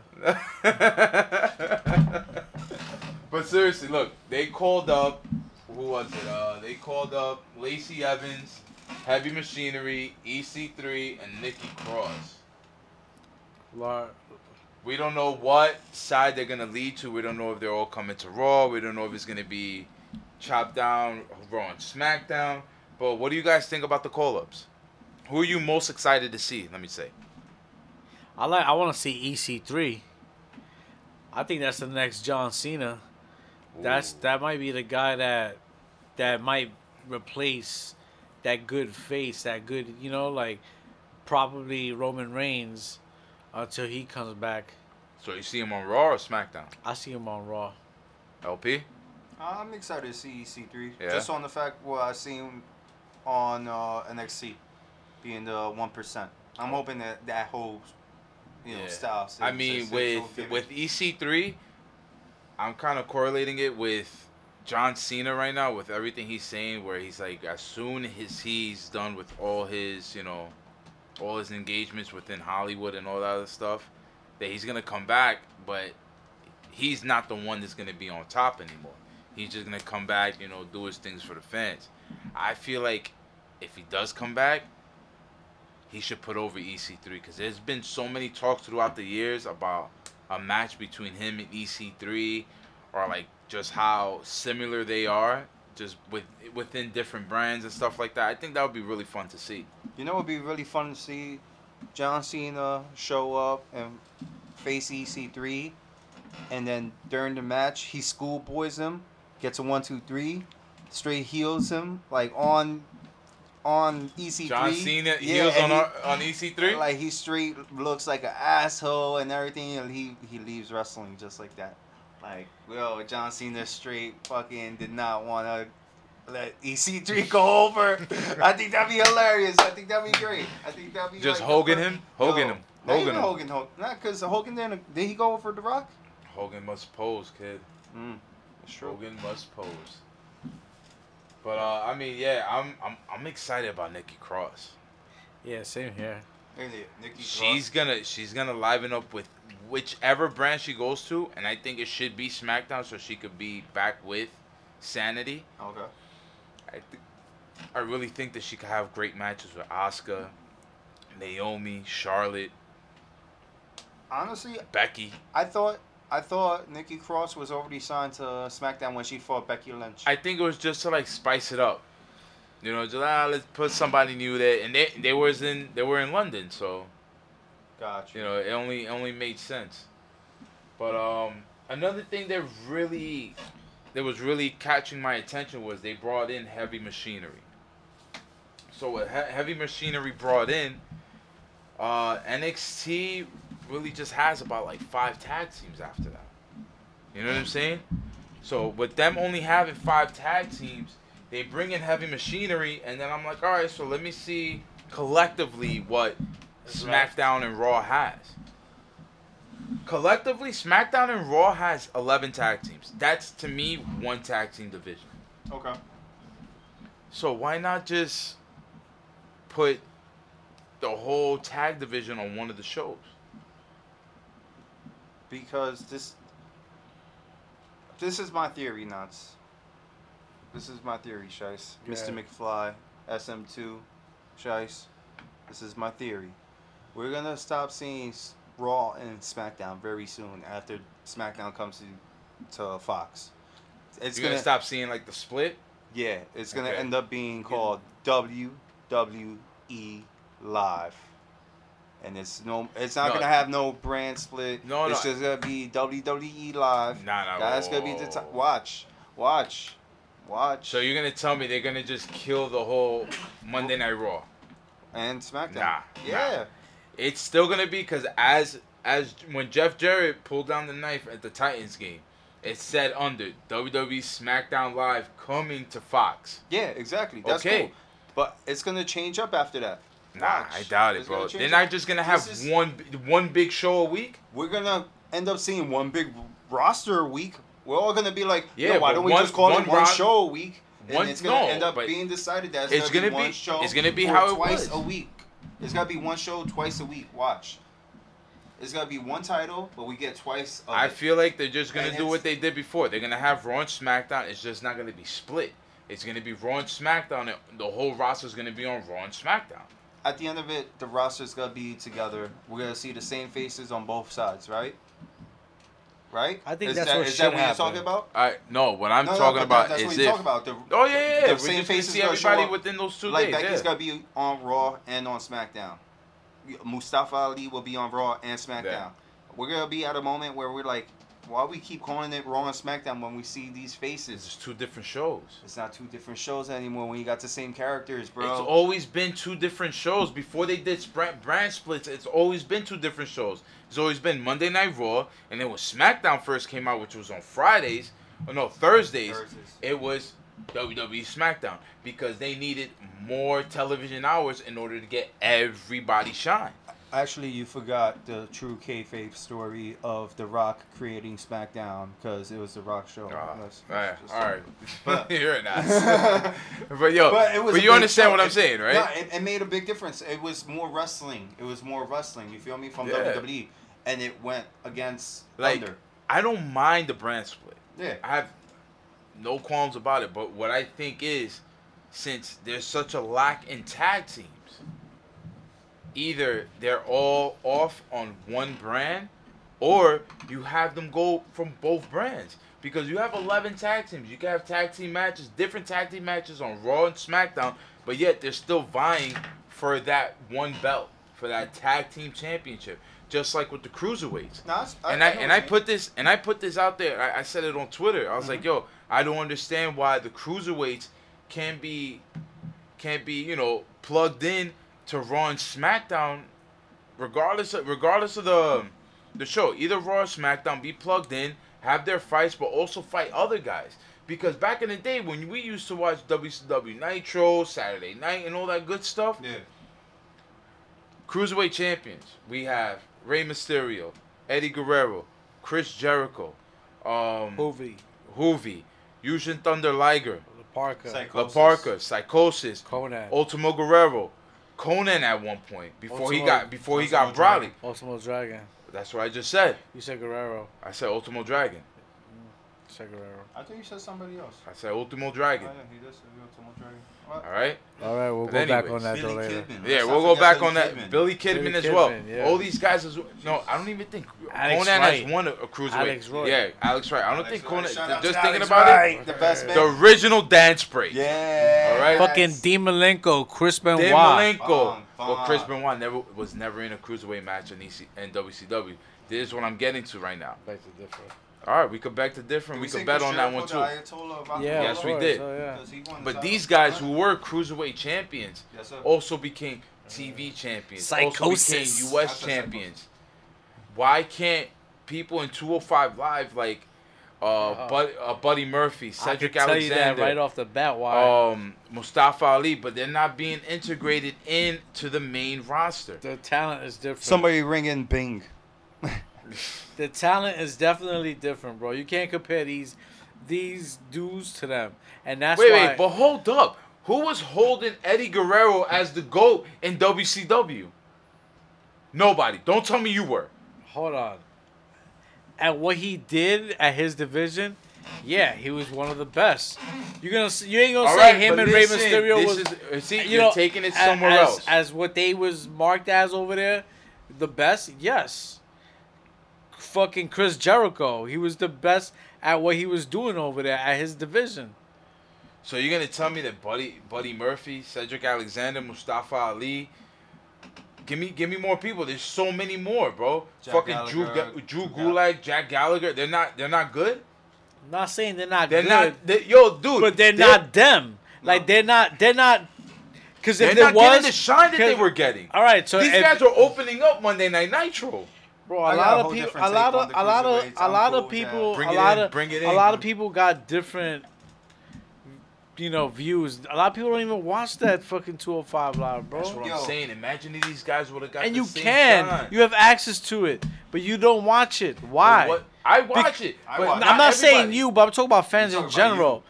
but seriously, look, they called up. Who was it? Uh, they called up Lacey Evans, Heavy Machinery, EC3, and Nikki Cross. Lar- We don't know what side they're gonna lead to. We don't know if they're all coming to Raw. We don't know if it's gonna be chopped down Raw and SmackDown. But what do you guys think about the call-ups? Who are you most excited to see? Let me say. I like. I want to see EC3. I think that's the next John Cena. That's that might be the guy that that might replace that good face, that good, you know, like probably Roman Reigns until he comes back. So you see him on Raw or SmackDown? I see him on Raw. LP. I'm excited to see EC3. Yeah? Just on the fact what I seen on uh, NXT being the one percent. I'm hoping that that whole you know Yeah. style. I mean, stays with so with EC3, I'm kind of correlating it with John Cena right now with everything he's saying, where he's like, as soon as he's done with all his, you know, all his engagements within Hollywood and all that other stuff, that he's gonna come back, but he's not the one that's gonna be on top anymore. He's just gonna come back, you know, do his things for the fans. I feel like if he does come back, he should put over EC3 because there's been so many talks throughout the years about a match between him and EC3 or like just how similar they are just with within different brands and stuff like that. I think that would be really fun to see. You know, it'd be really fun to see John Cena show up and face EC3, and then during the match, he schoolboys him, gets a one, two, three, straight heals him like on on EC3. John Cena Yeah, heels on he- our, on E EC3. Like he straight looks like an asshole and everything, and he he leaves wrestling just like that. Like, yo, John Cena straight fucking did not want to let EC3 go over. I think that'd be hilarious. I think that'd be great. I think that'd be Just like Hogan him? Hogan Yo, him. not Hogan him. Hogan, Hogan. Not because Hogan didn't. Did he go over The Rock? Hogan must pose, kid. Mm, that's true. Hogan must pose. But uh, I mean, yeah, I'm I'm I'm excited about Nikki Cross. Yeah, same here. Really, Nikki She's gonna she's gonna liven up with whichever brand she goes to, and I think it should be SmackDown so she could be back with Sanity. Okay. I th- I really think that she could have great matches with Asuka, Naomi, Charlotte, Honestly, Becky. I thought I thought Nikki Cross was already signed to SmackDown when she fought Becky Lynch. I think it was just to like spice it up. You know, just ah, let's put somebody new there, and they they was in they were in London, so Gotcha. you know it only it only made sense. But um, another thing that really that was really catching my attention was they brought in heavy machinery. So what he- heavy machinery brought in, uh, NXT really just has about like five tag teams after that. You know what I'm saying? So with them only having five tag teams, They bring in heavy machinery, and then I'm like, all right, so let me see collectively what SmackDown and Raw has. Collectively, SmackDown and Raw has 11 tag teams. That's to me one tag team division. Okay. So why not just put the whole tag division on one of the shows? Because this this is my theory, nuts. This is my theory, Shice. Mr. McFly, SM2, Shice. This is my theory. We're gonna stop seeing Raw and SmackDown very soon after SmackDown comes to to Fox. It's You're gonna stop seeing like the split. Yeah, it's gonna Okay. end up being called WWE Live, and it's no, it's not No. gonna have no brand split. No, it's no. just gonna be WWE Live. Nah, nah, That's whoa, gonna be the whoa. Watch, watch, watch. So you're gonna tell me they're gonna just kill the whole Monday Night Raw? and SmackDown. Nah, Yeah. It's still gonna be because as as when Jeff Jarrett pulled down the knife at the Titans game, it said under WWE SmackDown Live coming to Fox. Yeah, exactly. That's Okay. cool. But it's gonna change up after that. Nah, Watch. I doubt it, It's bro. They're not just gonna have is- one one big show a week. We're gonna end up seeing one big roster a week. We're all gonna be like, Yeah, why don't we one- just call one it one ro- show a week? And one- it's gonna no, end up being decided that it's gonna, gonna be one show. it's gonna be how it twice was. a week. It's gotta be one show twice a week. Watch. It's gonna be one title, but we get twice. I it. feel like they're just gonna And do what they did before. They're gonna have Raw and SmackDown. It's just not gonna be split. It's gonna be Raw and SmackDown. And the whole roster's gonna be on Raw and SmackDown. at the end of it, the roster's gonna be together. We're gonna see the same faces on both sides, right? Right? I think is that's that, what is that what you're talking about? I no. What I'm No, no, talking but about that's is what you're talking about. The, Oh yeah, yeah. yeah. the same faces see gonna show everybody up. within those two like days. Becky's yeah. gonna be on Raw and on SmackDown. Mustafa Ali will be on Raw and SmackDown. Yeah. We're gonna be at a moment where we're like, why we keep calling it Raw and SmackDown when we see these faces? It's two different shows. It's not two different shows anymore when you got the same characters, bro. It's always been two different shows. Before they did brand, splits, it's always been two different shows. It's always been Monday Night Raw, and then when SmackDown first came out, which was on Fridays, or no Thursdays, Thursdays. it was WWE SmackDown because they needed more television hours in order to get everybody shine. Actually, you forgot the true kayfabe story of The Rock creating SmackDown because it was The Rock show. Ah, Let's- all right, all right. But- You're but yo, But but, it was. a you understand show. what I'm saying, right? Yeah, it, it made a big difference. It was more wrestling. It was more wrestling. You feel me from Yeah. WWE, and it went against Like- Thunder. I don't mind the brand split. Yeah. I have no qualms about it. But what I think is, since there's such a lack in tag teams, either they're all off on one brand, or you have them go from both brands. Because you have 11 tag teams. You can have tag team matches, different tag team matches on Raw and SmackDown, but yet they're still vying for that one belt, for that tag team championship. Just like with the cruiserweights No, it's- and I, know and I put this and I put this out there. I, I said it on Twitter. I was Mm-hmm. like, "Yo, I don't understand why the cruiserweights can't be can't be you know plugged in to Raw and SmackDown, regardless of regardless of the the show. Either Raw or SmackDown be plugged in, have their fights, but also fight other guys. Because back in the day when we used to watch WCW Nitro, Saturday Night, and all that good stuff. Yeah. Cruiserweight champions. We have Rey Mysterio, Eddie Guerrero, Chris Jericho, um, Juvi, Juvi, Jushin Thunder Liger, La Parka, Psych- La Psychosis. Parka, Psychosis, Conan, Ultimo Guerrero, Conan at one point before he got before he got Ultimo Brawley. Dragon. Ultimo Dragon. That's what I just said. You said Guerrero. I said Ultimo Dragon. You. I think you said somebody else. I said Ultimo Oh, Dragon. yeah, he does say Ultimo Dragon. What? All right. All right, we'll But go back on that Billy later. Kidman. Yeah, Let's we'll go back Billy on that. Kidman. Billy Kidman Billy as well. Yeah. All these guys as no, I don't even think Alex Conan Wright. has won a, a cruiserweight. Alex Wright. Yeah, Alex Wright. I don't Alex think Conan. Shout out Just to thinking Alex about Wright, it, The best man. the original dance break. Yeah. All right. Fucking Dean Malenko, Chris Benoit. Dave Malenko. Well. Chris Benoit never was never in a cruiserweight match in EC in WCW. This is what I'm getting to right now. Back to different. All right, we could back to different. We, say could bet on that one too. Ayatollah Yeah, Yes, of we did. oh, yeah. Because he won the But these guys who were cruiserweight champions Yes, sir. also became TV champions. Psychosis. Also Psychosis. became US That's champions. Why can't people in 205 Live like uh, Bud, uh, Buddy Murphy, I could Cedric tell you that Alexander, right off the bat. Why? um, Mustafa Ali, but they're not being integrated into the main roster. the talent is different. Somebody ring in Bing. The talent is definitely different, bro. You can't compare these these dudes to them, and that's wait, why. wait, but hold up. Who was holding Eddie Guerrero as the GOAT in WCW? Nobody. Don't tell me you were. hold on. At what he did at his division, yeah, he was one of the best. You're gonna you ain't gonna All say right, him and Rey Mysterio this was. is- uh, see, you you're know, taking it somewhere as, else. As what they was marked as over there, the best. Yes. Fucking Chris Jericho, he was the best at what he was doing over there at his division. So you're gonna tell me that Buddy Buddy Murphy, Cedric Alexander, Mustafa Ali. Give me give me more people. There's so many more, bro. Jack Fucking Drew Gallagher, Ga- Drew Gulak, Jack Gallagher. They're not they're not good. I'm not saying they're not They're good, not. They, yo, dude. but they're, not them. Like they're not. They're not. Because They're there not was getting the shine that they 'cause- were getting. All right, so These if- guys were opening up Monday Night Nitro. Bro, a I got a lot whole of people, a lot take on of, the a lot of, cruiserweights. a I'm lot of people. Bring a lot in, of, bring it a lot of people got different, you know, views. A lot of people don't even watch that fucking 205 live, bro. That's what Yo. I'm saying. Imagine if these guys would have got And the you same can, shine. you have access to it, but you don't watch it. Why? What- I watch it. I watch I'm not saying you, but I'm talking about fans You in talking about general.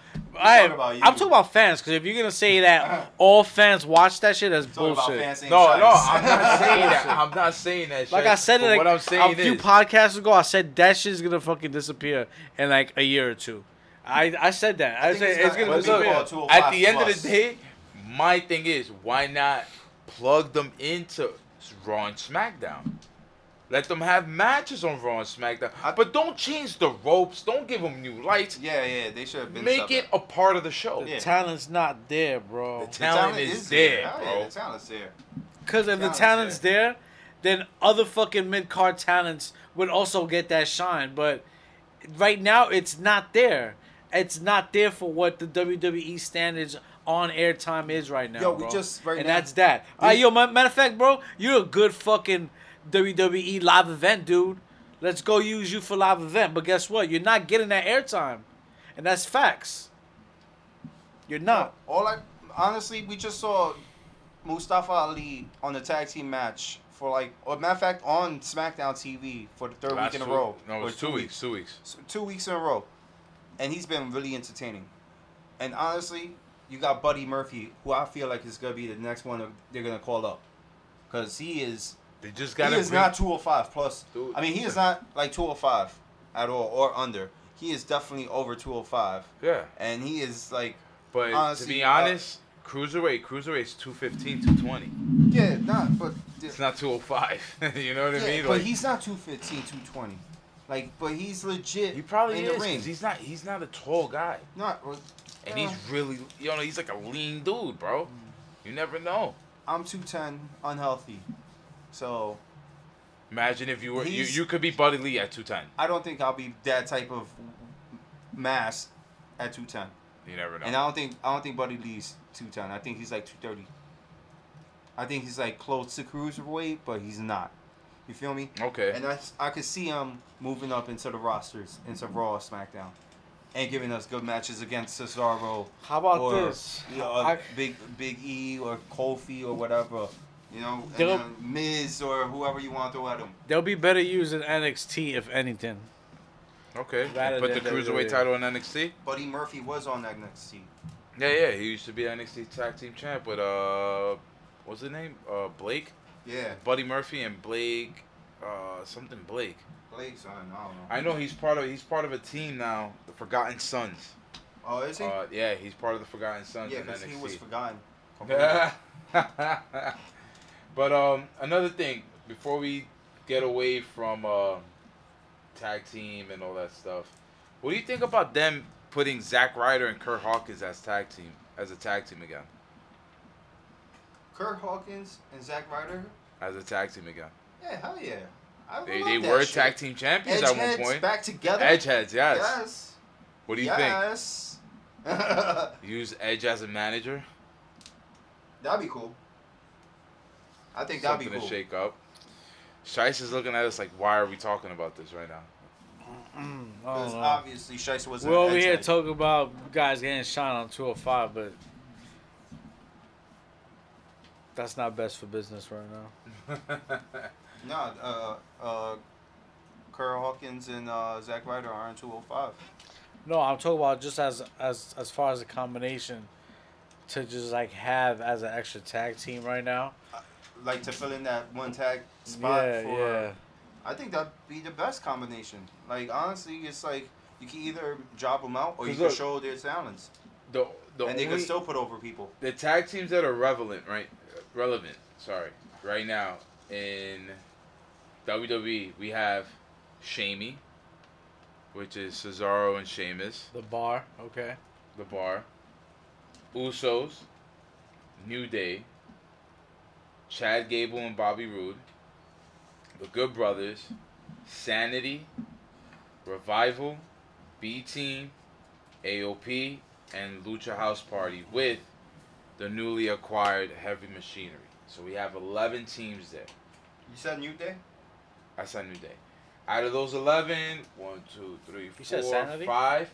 You. I, talking about you. I'm talking about fans because if you're gonna say that all fans watch that shit, that's Talking about bullshit. fans ain't No, no, shites. I'm not saying that. I'm not saying that. Like shit. I said, it But like what I'm saying a few is, podcasts ago, I said that shit's gonna fucking disappear in like a year or two. I I said that. I, think said it's it's, not- gonna but look, disappear. 205 at the end of plus. the day, my thing is, why not plug them into Raw and SmackDown? Let them have matches on Raw and SmackDown, but don't change the ropes. Don't give them new lights. Yeah, yeah, they should have been. Make separate. it a part of the show. The Yeah. talent's not there, bro. The The talent, is, there, Hell oh, bro. Yeah, the talent's there. Because if the talent's talent's there, then other fucking mid card talents would also get that shine. But right now, it's not there. It's not there for what the WWE standards on air time is right now. Yo, we bro. just- right and now- that's that. All right, yo, matter of fact, bro, you're a good fucking WWE live event, dude. Let's go use you for live event. But guess what? You're not getting that airtime, and that's facts. You're not. All I honestly, we just saw Mustafa Ali on the tag team match for like, or matter of fact, on SmackDown TV for the third Last week in a row. No, it was two weeks. Two weeks. S- Two weeks in a row, and he's been really entertaining. And honestly, you got Buddy Murphy, who I feel like is gonna be the next one they're gonna call up, because he is They just he gotta. is bring- not 205 plus. Dude. I mean, he is not like 205 at all or under. He is definitely over 205, Yeah, and he is like, but Honestly, to be honest, uh, honest, cruiserweight, cruiserweight's 215, 220. yeah, not, but It's not 205. you know what I mean? but Like he's not 215, 220. Like, but he's legit. he probably in is. the 'cause ring. He's not. He's not a tall guy, not. well, and uh, he's really. You know, he's like a lean dude, bro. You never know. I'm 210, unhealthy, so Imagine if you were. You, you could be Buddy Lee at 210. I don't think I'll be that type of mass at 210. You never know. And I don't think I don't think Buddy Lee's 210. I think he's like 230. I think he's like close to cruiserweight, but he's not. You feel me? okay. And I, I could see him moving up into the rosters, into Raw, SmackDown, and giving us good matches against Cesaro. How about or, this? You uh, know, I- Big Big E or Kofi or whatever. You know, and They'll- then Miz or whoever you want to throw at him. They'll be better used in NXT if anything. Okay. Rather Put the than cruiserweight WWE. title in NXT. Buddy Murphy was on NXT. Yeah, yeah. He used to be NXT Tag Team Champ with uh, what's his name? Uh, Blake, Yeah, Buddy Murphy, and Blake, uh, something Blake. Blake's son. I don't know. I know he's part of he's part of a team now, the Forgotten Sons. Oh, is he? Uh, yeah, he's part of the Forgotten Sons yeah, because he was NXT. forgotten. but um, another thing before we get away from uh, tag team and all that stuff, what do you think about them putting Zack Ryder and Kurt Hawkins as tag team as a tag team again? Kurt Hawkins and Zack Ryder. As a tag team again. Yeah, hell yeah. I They, they were shit. tag team champions at one point. back together. Edgeheads, yes. Yes. What do you think? yes. Use Edge as a manager. That'd be cool. I think that'd be cool. to shake up. Shice is looking at us like, why are we talking about this right now? Because obviously Shice was. We're over here talking about guys getting shot on 205, but that's not best for business right now. No, uh, uh, Carl Hawkins and uh, Zack Ryder are in 205. No, I'm talking about just as as as far as a combination to just like have as an extra tag team right now. Like to fill in that one tag spot yeah, for. yeah. I think that'd be the best combination. Like honestly, it's like you can either drop them out or you 'Cause can look- show their talents, The the and they only can still put over people. the tag teams that are relevant, right? Relevant. Sorry, right now in WWE we have Shamey, which is Cesaro and Sheamus, The bar, okay. the Bar, Usos, New Day, Chad Gable and Bobby Roode, the Good Brothers, Sanity, Revival, B Team, AOP, and Lucha House Party with the newly acquired Heavy Machinery. So we have 11 teams there. You said New Day. I said New Day. Out of those 11, one, two, three, You said four, five.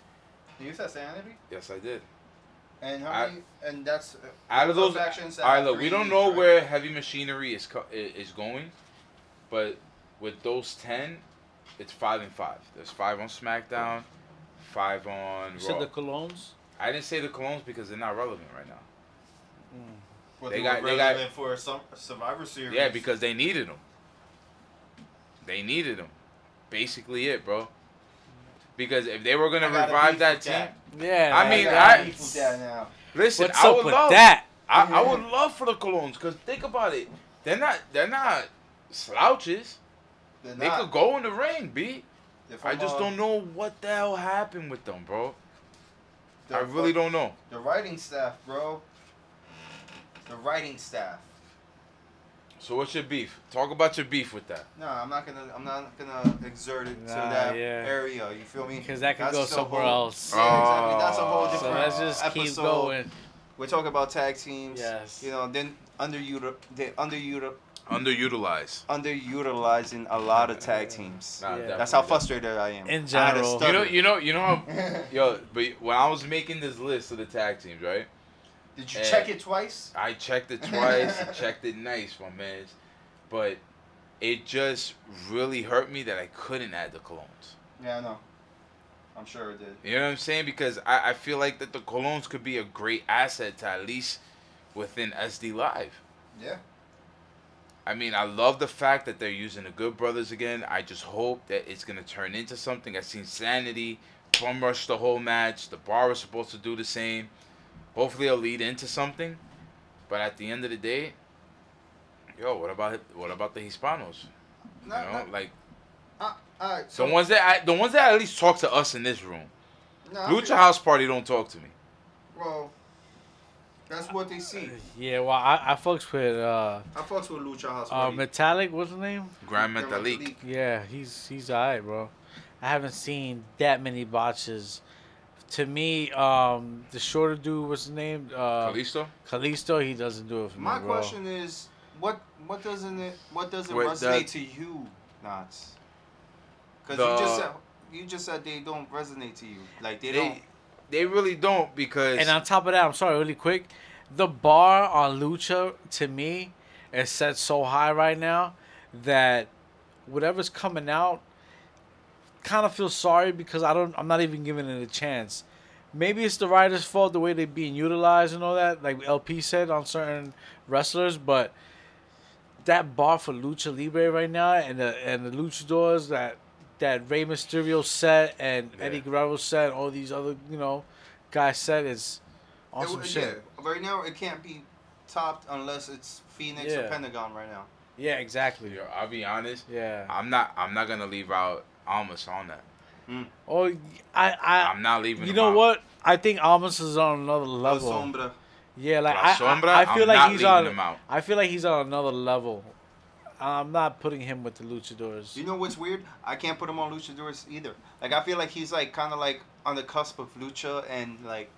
You said Sanity. Yes, I did. And how I- many? And that's uh, Out of those, factions. that all right, look, we don't know each, where Heavy Machinery is co- is going, but with those ten, it's five and five. There's five on SmackDown, five on You Raw. said the Colóns? I didn't say the Colóns because they're not relevant right now. But they they got- were they got- relevant for some Survivor Series. Yeah, because they needed them. They needed them. Basically, it, bro. Because if they were gonna I got a revive that team, that. Yeah. I mean, got I- beef with that now. listen, what's I up would with love that? I, I would love for the Colóns because think about it. They're not they're not slouches. They're They not. could go in the ring, B. They're I just uh, don't know what the hell happened with them, bro. I really don't know. The writing staff, bro. The writing staff. So what's your beef? Talk about your beef with that. No, I'm not gonna. I'm not gonna exert it to that yeah. area. You feel me? Because that could That's go somewhere whole- else. Yeah, exactly. That's a whole oh. So So different. let's just keep episode. going. We're talking about tag teams. Yes. You know, then underutil, they underutil, Underutilized. underutilizing a lot of tag teams. Nah, Yeah. That's how frustrated I am. In I general. You know, you know, you know how, yo. But when I was making this list of the tag teams, right? Did you Eh. check it twice? I checked it twice. Checked it nice, my man. But it just really hurt me that I couldn't add the Colóns. Yeah, I know. I'm sure it did. You know what I'm saying? Because I, I feel like that the Colóns could be a great asset to at least within SD Live. Yeah. I mean, I love the fact that they're using the Good Brothers again. I just hope that it's gonna turn into something. I've seen Sanity bum rush the whole match. The Bar was supposed to do the same. Hopefully, it'll lead into something. But at the end of the day, yo, what about what about the Hispanos? You No, know, no, like uh, all right, the ones that I, the ones that at least talk to us in this room. no, Lucha feel- House Party don't talk to me. Well, that's what they see. Yeah, well, I, I fucks with uh, I fucks with Lucha House uh, Party. Metalik. What's his name? Grand Grand Metalik. Metalik. Yeah, he's he's alright, bro. I haven't seen that many botches. To me, um, the shorter dude, what's his name? Uh, Kalisto? Kalisto. He doesn't do it for My me, bro. question is, what what doesn't it what doesn't Wait, resonate that- to you, Knots? Because you just said you just said they don't resonate to you. Like they, They don't. they really don't because And on top of that, I'm sorry, really quick, the bar on Lucha to me is set so high right now that whatever's coming out, kind of feel sorry because I don't, I'm not even giving it a chance. Maybe it's the writers' fault the way they're being utilized and all that, like LP said on certain wrestlers, but that bar for Lucha Libre right now and the and the luchadors that that Rey Mysterio set and Yeah. Eddie Guerrero set, all these other you know guys set is awesome would- shit. yeah, right now it can't be topped unless it's Phoenix or Pentagon right now. Yeah, exactly. Yo, I'll be honest. Yeah. I'm not. I'm not gonna leave out Almas on that. Hmm. Oh, I, I, I'm not leaving. you know out. what? I think Almas is on another La level. Sombra. Yeah, like La I, Sombra, I, I feel I'm like he's on. I feel like he's on another level. I'm not putting him with the luchadors. You know what's weird? I can't put him on luchadors either. Like I feel like he's like kind of like on the cusp of lucha and like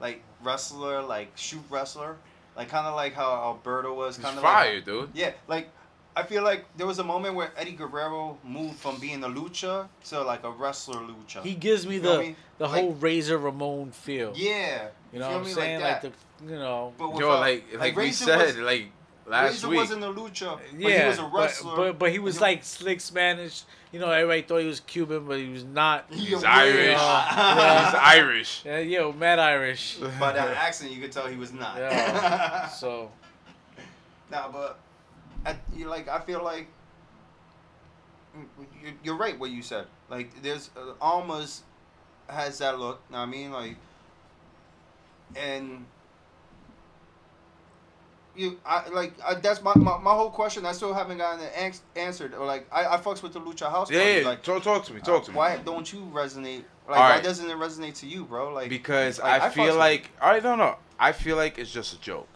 like wrestler, like shoot wrestler, like kind of like how Alberto was He's kind of fire, like dude. yeah, like I feel like there was a moment where Eddie Guerrero moved from being a lucha to like a wrestler lucha. He gives me Feel the me? the Like- whole Razor Ramon feel. yeah, You know feel what I'm me? saying? Like, that. the you know. But Yo, without- like like, we said, was- like last Razor week. wasn't a lucha, but yeah, he was a wrestler. But, but but he was You- like slick Spanish. You know, everybody thought he was Cuban, but he was not. He's Irish. weird- He's Irish. Yeah, yo, mad Irish. By that accent, you could tell he was not. Yeah. So Nah, but I, you like I feel like mm, you- you're right what you said. Like there's uh, Almas has that look. know what I mean, like, and you, I like I, that's my, my my whole question. I still haven't gotten it ans- answered. Or like I, I fucks with the Lucha House. Yeah, yeah. Like, talk, talk to me. Talk to me. why don't you resonate? Like, All why doesn't it resonate to you, bro? Like, because like, I, fucks feel like I don't know. I feel like it's just a joke.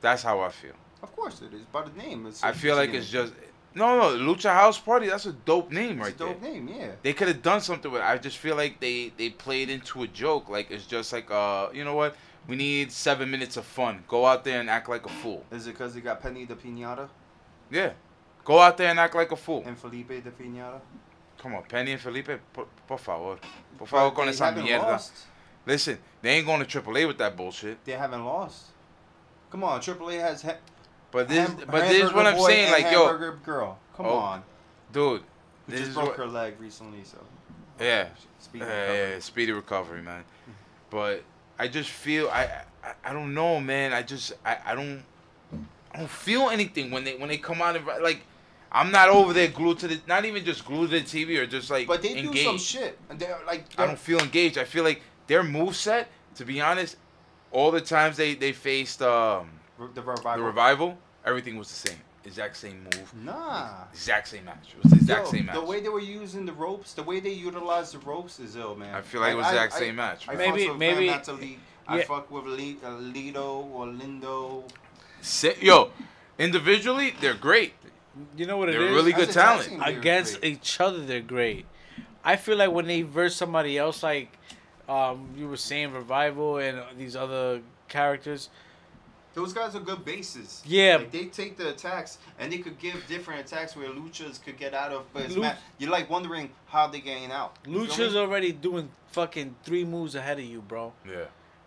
That's how I feel. Of course it is. By the name, it's. I feel like it's just no, no. Lucha House Party. That's a dope name it's right a dope there. name. Yeah. They could have done something with. it. I just feel like they they played into a joke. Like it's just like uh, you know what? We need seven minutes of fun. Go out there and act like a fool. Is it because they got Penny the Pinata Yeah, go out there and act like a fool. and Felipe the Pinata? Come on, Penny and Felipe, por, por favor, por favor But con esa mierda. lost. Listen, they ain't going to AAA with that bullshit. They haven't lost. Come on, AAA has. Ha- But this, Ham- but this is what I'm saying. Like, yo, Girl. Come Oh, on. dude, this just broke what, her leg recently, so. yeah, yeah, of yeah, recovery. speedy recovery, man. But I just feel I, I, I don't know, man. I just I, I don't I don't feel anything when they when they come out and like I'm not over there glued to the not even just glued to the TV or just like But they do some shit. And they're like. I don't feel engaged. I feel like their move set, to be honest, all the times they they faced um The revival. the revival, everything was the same, exact same move, Nah. exact same match. It was the exact Yo, same match. The way they were using the ropes, the way they utilized the ropes is ill, man. I feel like it was the exact same match. I man. Maybe- fucks with maybe- Fan Natalie. I yeah. fuck with Le- uh, Lido or Lindo. Sa- Yo, individually they're great. you know what it They're is? really As good a tag talent. against great. each other they're great. I feel like when they verse somebody else, like um, you were saying, revival and these other characters. Those guys are good bases. Yeah. Like they take the attacks and they could give different attacks where luchas could get out of. But it's Lu- ma- you're like wondering how they getting out. You feel Lucha's me? already doing fucking three moves ahead of you, bro. Yeah.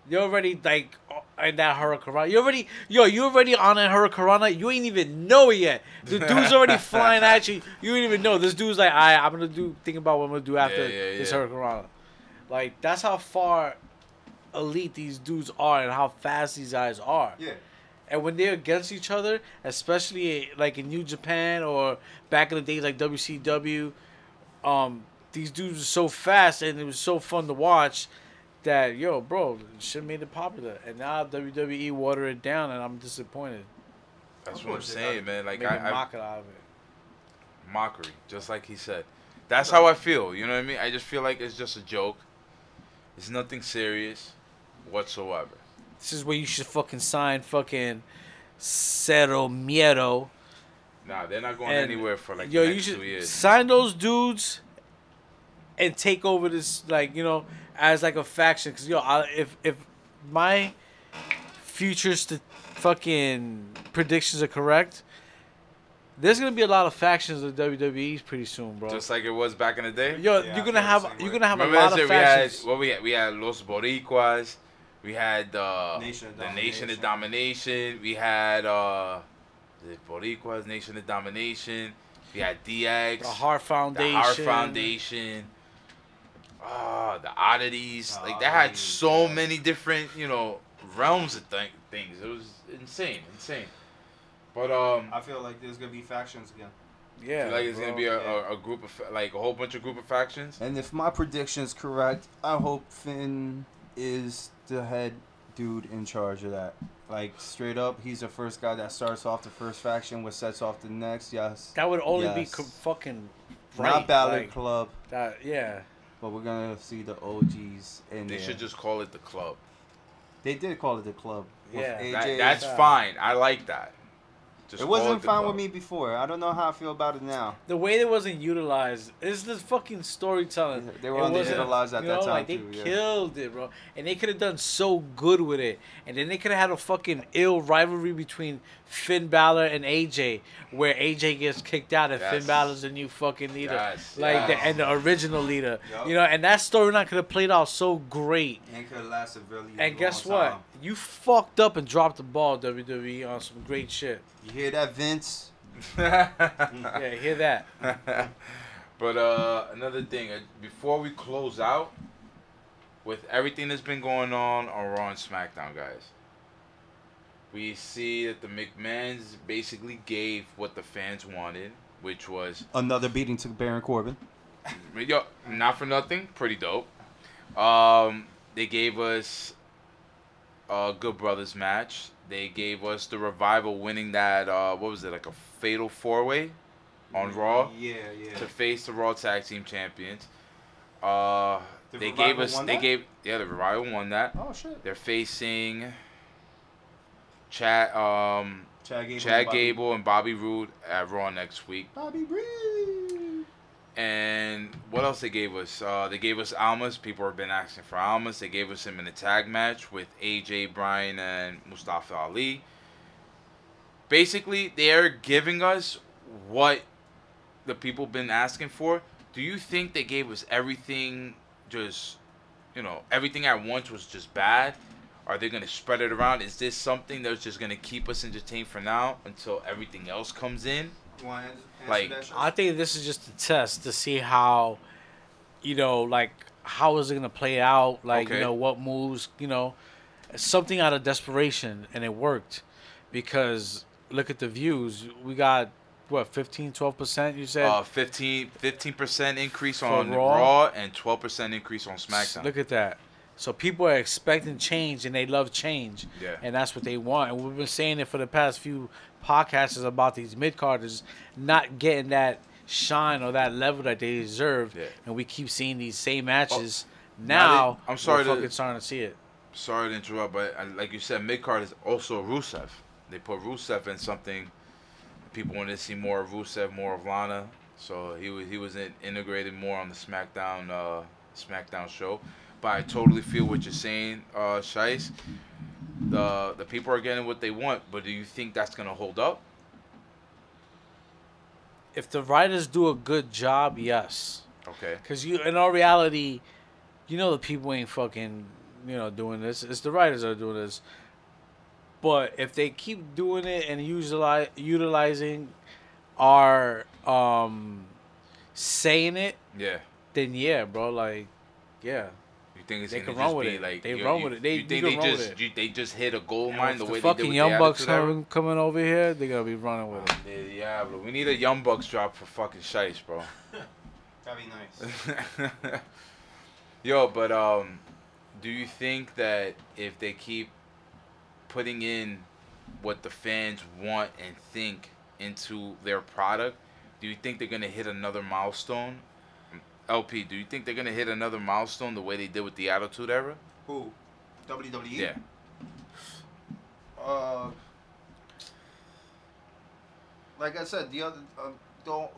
You're already like uh, in that Hurricanrana. You already, yo, you already on a Hurricanrana. You ain't even know it yet. The dude's already flying at you. You ain't even know. This dude's like, I, I'm gonna do. Think about what I'm gonna do after Yeah, yeah, this yeah. Hurricanrana. Like that's how far elite these dudes are and how fast these guys are. Yeah. And when they're against each other, especially like in New Japan or back in the days like WCW, um, these dudes are so fast and it was so fun to watch that yo, bro, should made it popular. And now WWE water it down, and I'm disappointed. That's what I'm saying, man. Like Make a I, I mock it out of it. mockery, just like he said. That's how I feel. You know what I mean? I just feel like it's just a joke. It's nothing serious whatsoever. This is where you should fucking sign fucking Cero Miedo. Nah, they're not going And, anywhere for like Yo, the you should two years. sign those dudes and take over this, like you know, as like a faction. Cause yo, I, if if my futures futuristic fucking predictions are correct, there's gonna be a lot of factions of WWE's pretty soon, bro. Just like it was back in the day. yo, Yeah, you're gonna have you're way. gonna have Remember a I lot said of we had factions. what we had? We had Los Boricuas. We had uh, Nation the Nation of Domination. Domination. We had uh, the Boricuas Nation of Domination. We had DX. the Heart Foundation. The Heart Foundation. Ah, the oddities. The like they had so yeah. many different, you know, realms of th- things. It was insane, insane. But um, I feel like there's gonna be factions again. I Yeah, feel like it's bro. gonna be a, yeah. a, a group of like a whole bunch of group of factions. And if my prediction's correct, I hope Finn is the head dude in charge of that. Like straight up, he's the first guy that starts off the first faction, which sets off the next. Yes. That would only be co- fucking right. Not Balor like, Club, that, yeah. but we're gonna see the OGs in They there. should just call it the club. They did call it the club. Yeah. That, that's fine. I like that. Just it wasn't the fine with me before. I don't know how I feel about it now. the way it wasn't utilized is the fucking storytelling. They were It wasn't- underutilized at you that know, time like, they too. Yeah. killed it, bro, and they could have done so good with it, and then they could have had a fucking ill rivalry between Finn Balor and AJ, where AJ gets kicked out and Finn Yes. Balor's the new fucking leader, Yes, like yes. the and the original leader, Yup. you know, and that storyline could have played out so great. And could have lasted really. And guess long what? time. You fucked up and dropped the ball, WWE, on some great shit. You hear that, Vince? Yeah, hear that? but uh, another thing, uh, before we close out, with everything that's been going on on Raw and SmackDown, guys, we see that the McMahons basically gave what the fans wanted, which was Another beating to Baron Corbin. Yo, not for nothing, pretty dope. Um, they gave us a Good Brothers match. They gave us the revival winning that uh, what was it like a fatal four way on Raw Yeah, yeah. to face the Raw Tag Team Champions. Uh, The they Revival gave us won they that? gave yeah the revival won that. Oh shit. They're facing Chad um Chad Gable. Chad and Bobby- Gable and Bobby Roode at Raw next week. Bobby Roode. And what else they gave us? Uh, they gave us Almas. People have been asking for Almas. They gave us him in a tag match with AJ Bryan and Mustafa Ali. Basically, they're giving us what the people been asking for. Do you think they gave us everything just, you know, everything at once was just bad? Are they gonna spread it around? Is this something that's just gonna keep us entertained for now until everything else comes in? You wanna answer Like. I think this is just a test to see how, you know, like how is it gonna play out? Like Okay. you know what moves, you know, something out of desperation, and it worked because look at the views. We got what 15, 12 percent. You said. Uh, 15 percent increase on Raw? Raw. and twelve percent increase on SmackDown. Look at that. So people are expecting change and they love change. Yeah. And that's what they want. And we've been saying it for the past few podcasts about these mid carders not getting that shine or that level that they deserve. Yeah. And we keep seeing these same matches. now now they- I'm sorry we're to- fucking starting to see it. Sorry to interrupt, but uh, like you said, mid card is also Rusev. They put Rusev in something. People wanted to see more of Rusev, more of Lana, so he was he was in, integrated more on the SmackDown uh, SmackDown show. But I totally feel what you're saying, uh, Shice. The the people are getting what they want, but do you think that's gonna hold up? If the writers do a good job, yes. Okay. Because you, in all reality, you know the people ain't fucking, you know, doing this. It's the writers that are doing this. But if they keep doing it and utilize, utilizing our um saying it, Yeah. then yeah, bro, like, yeah. You think it's They gonna can run just with be it. like They you- run you- with it. They- you you think they just it. you, they just hit a gold And mine if the the way they fucking did with Young the Bucks Attitude coming, coming over here, they're gonna be running with it. Yeah, Yeah, bro. We need a Young Bucks drop for fucking Shice, bro. That'd be nice. Yo, but um, do you think that if they keep putting in what the fans want and think into their product, do you think they're gonna hit another milestone? LP, do you think they're gonna hit another milestone the way they did with the Attitude Era? Who? WWE. Yeah. Uh, like I said, the other uh, the,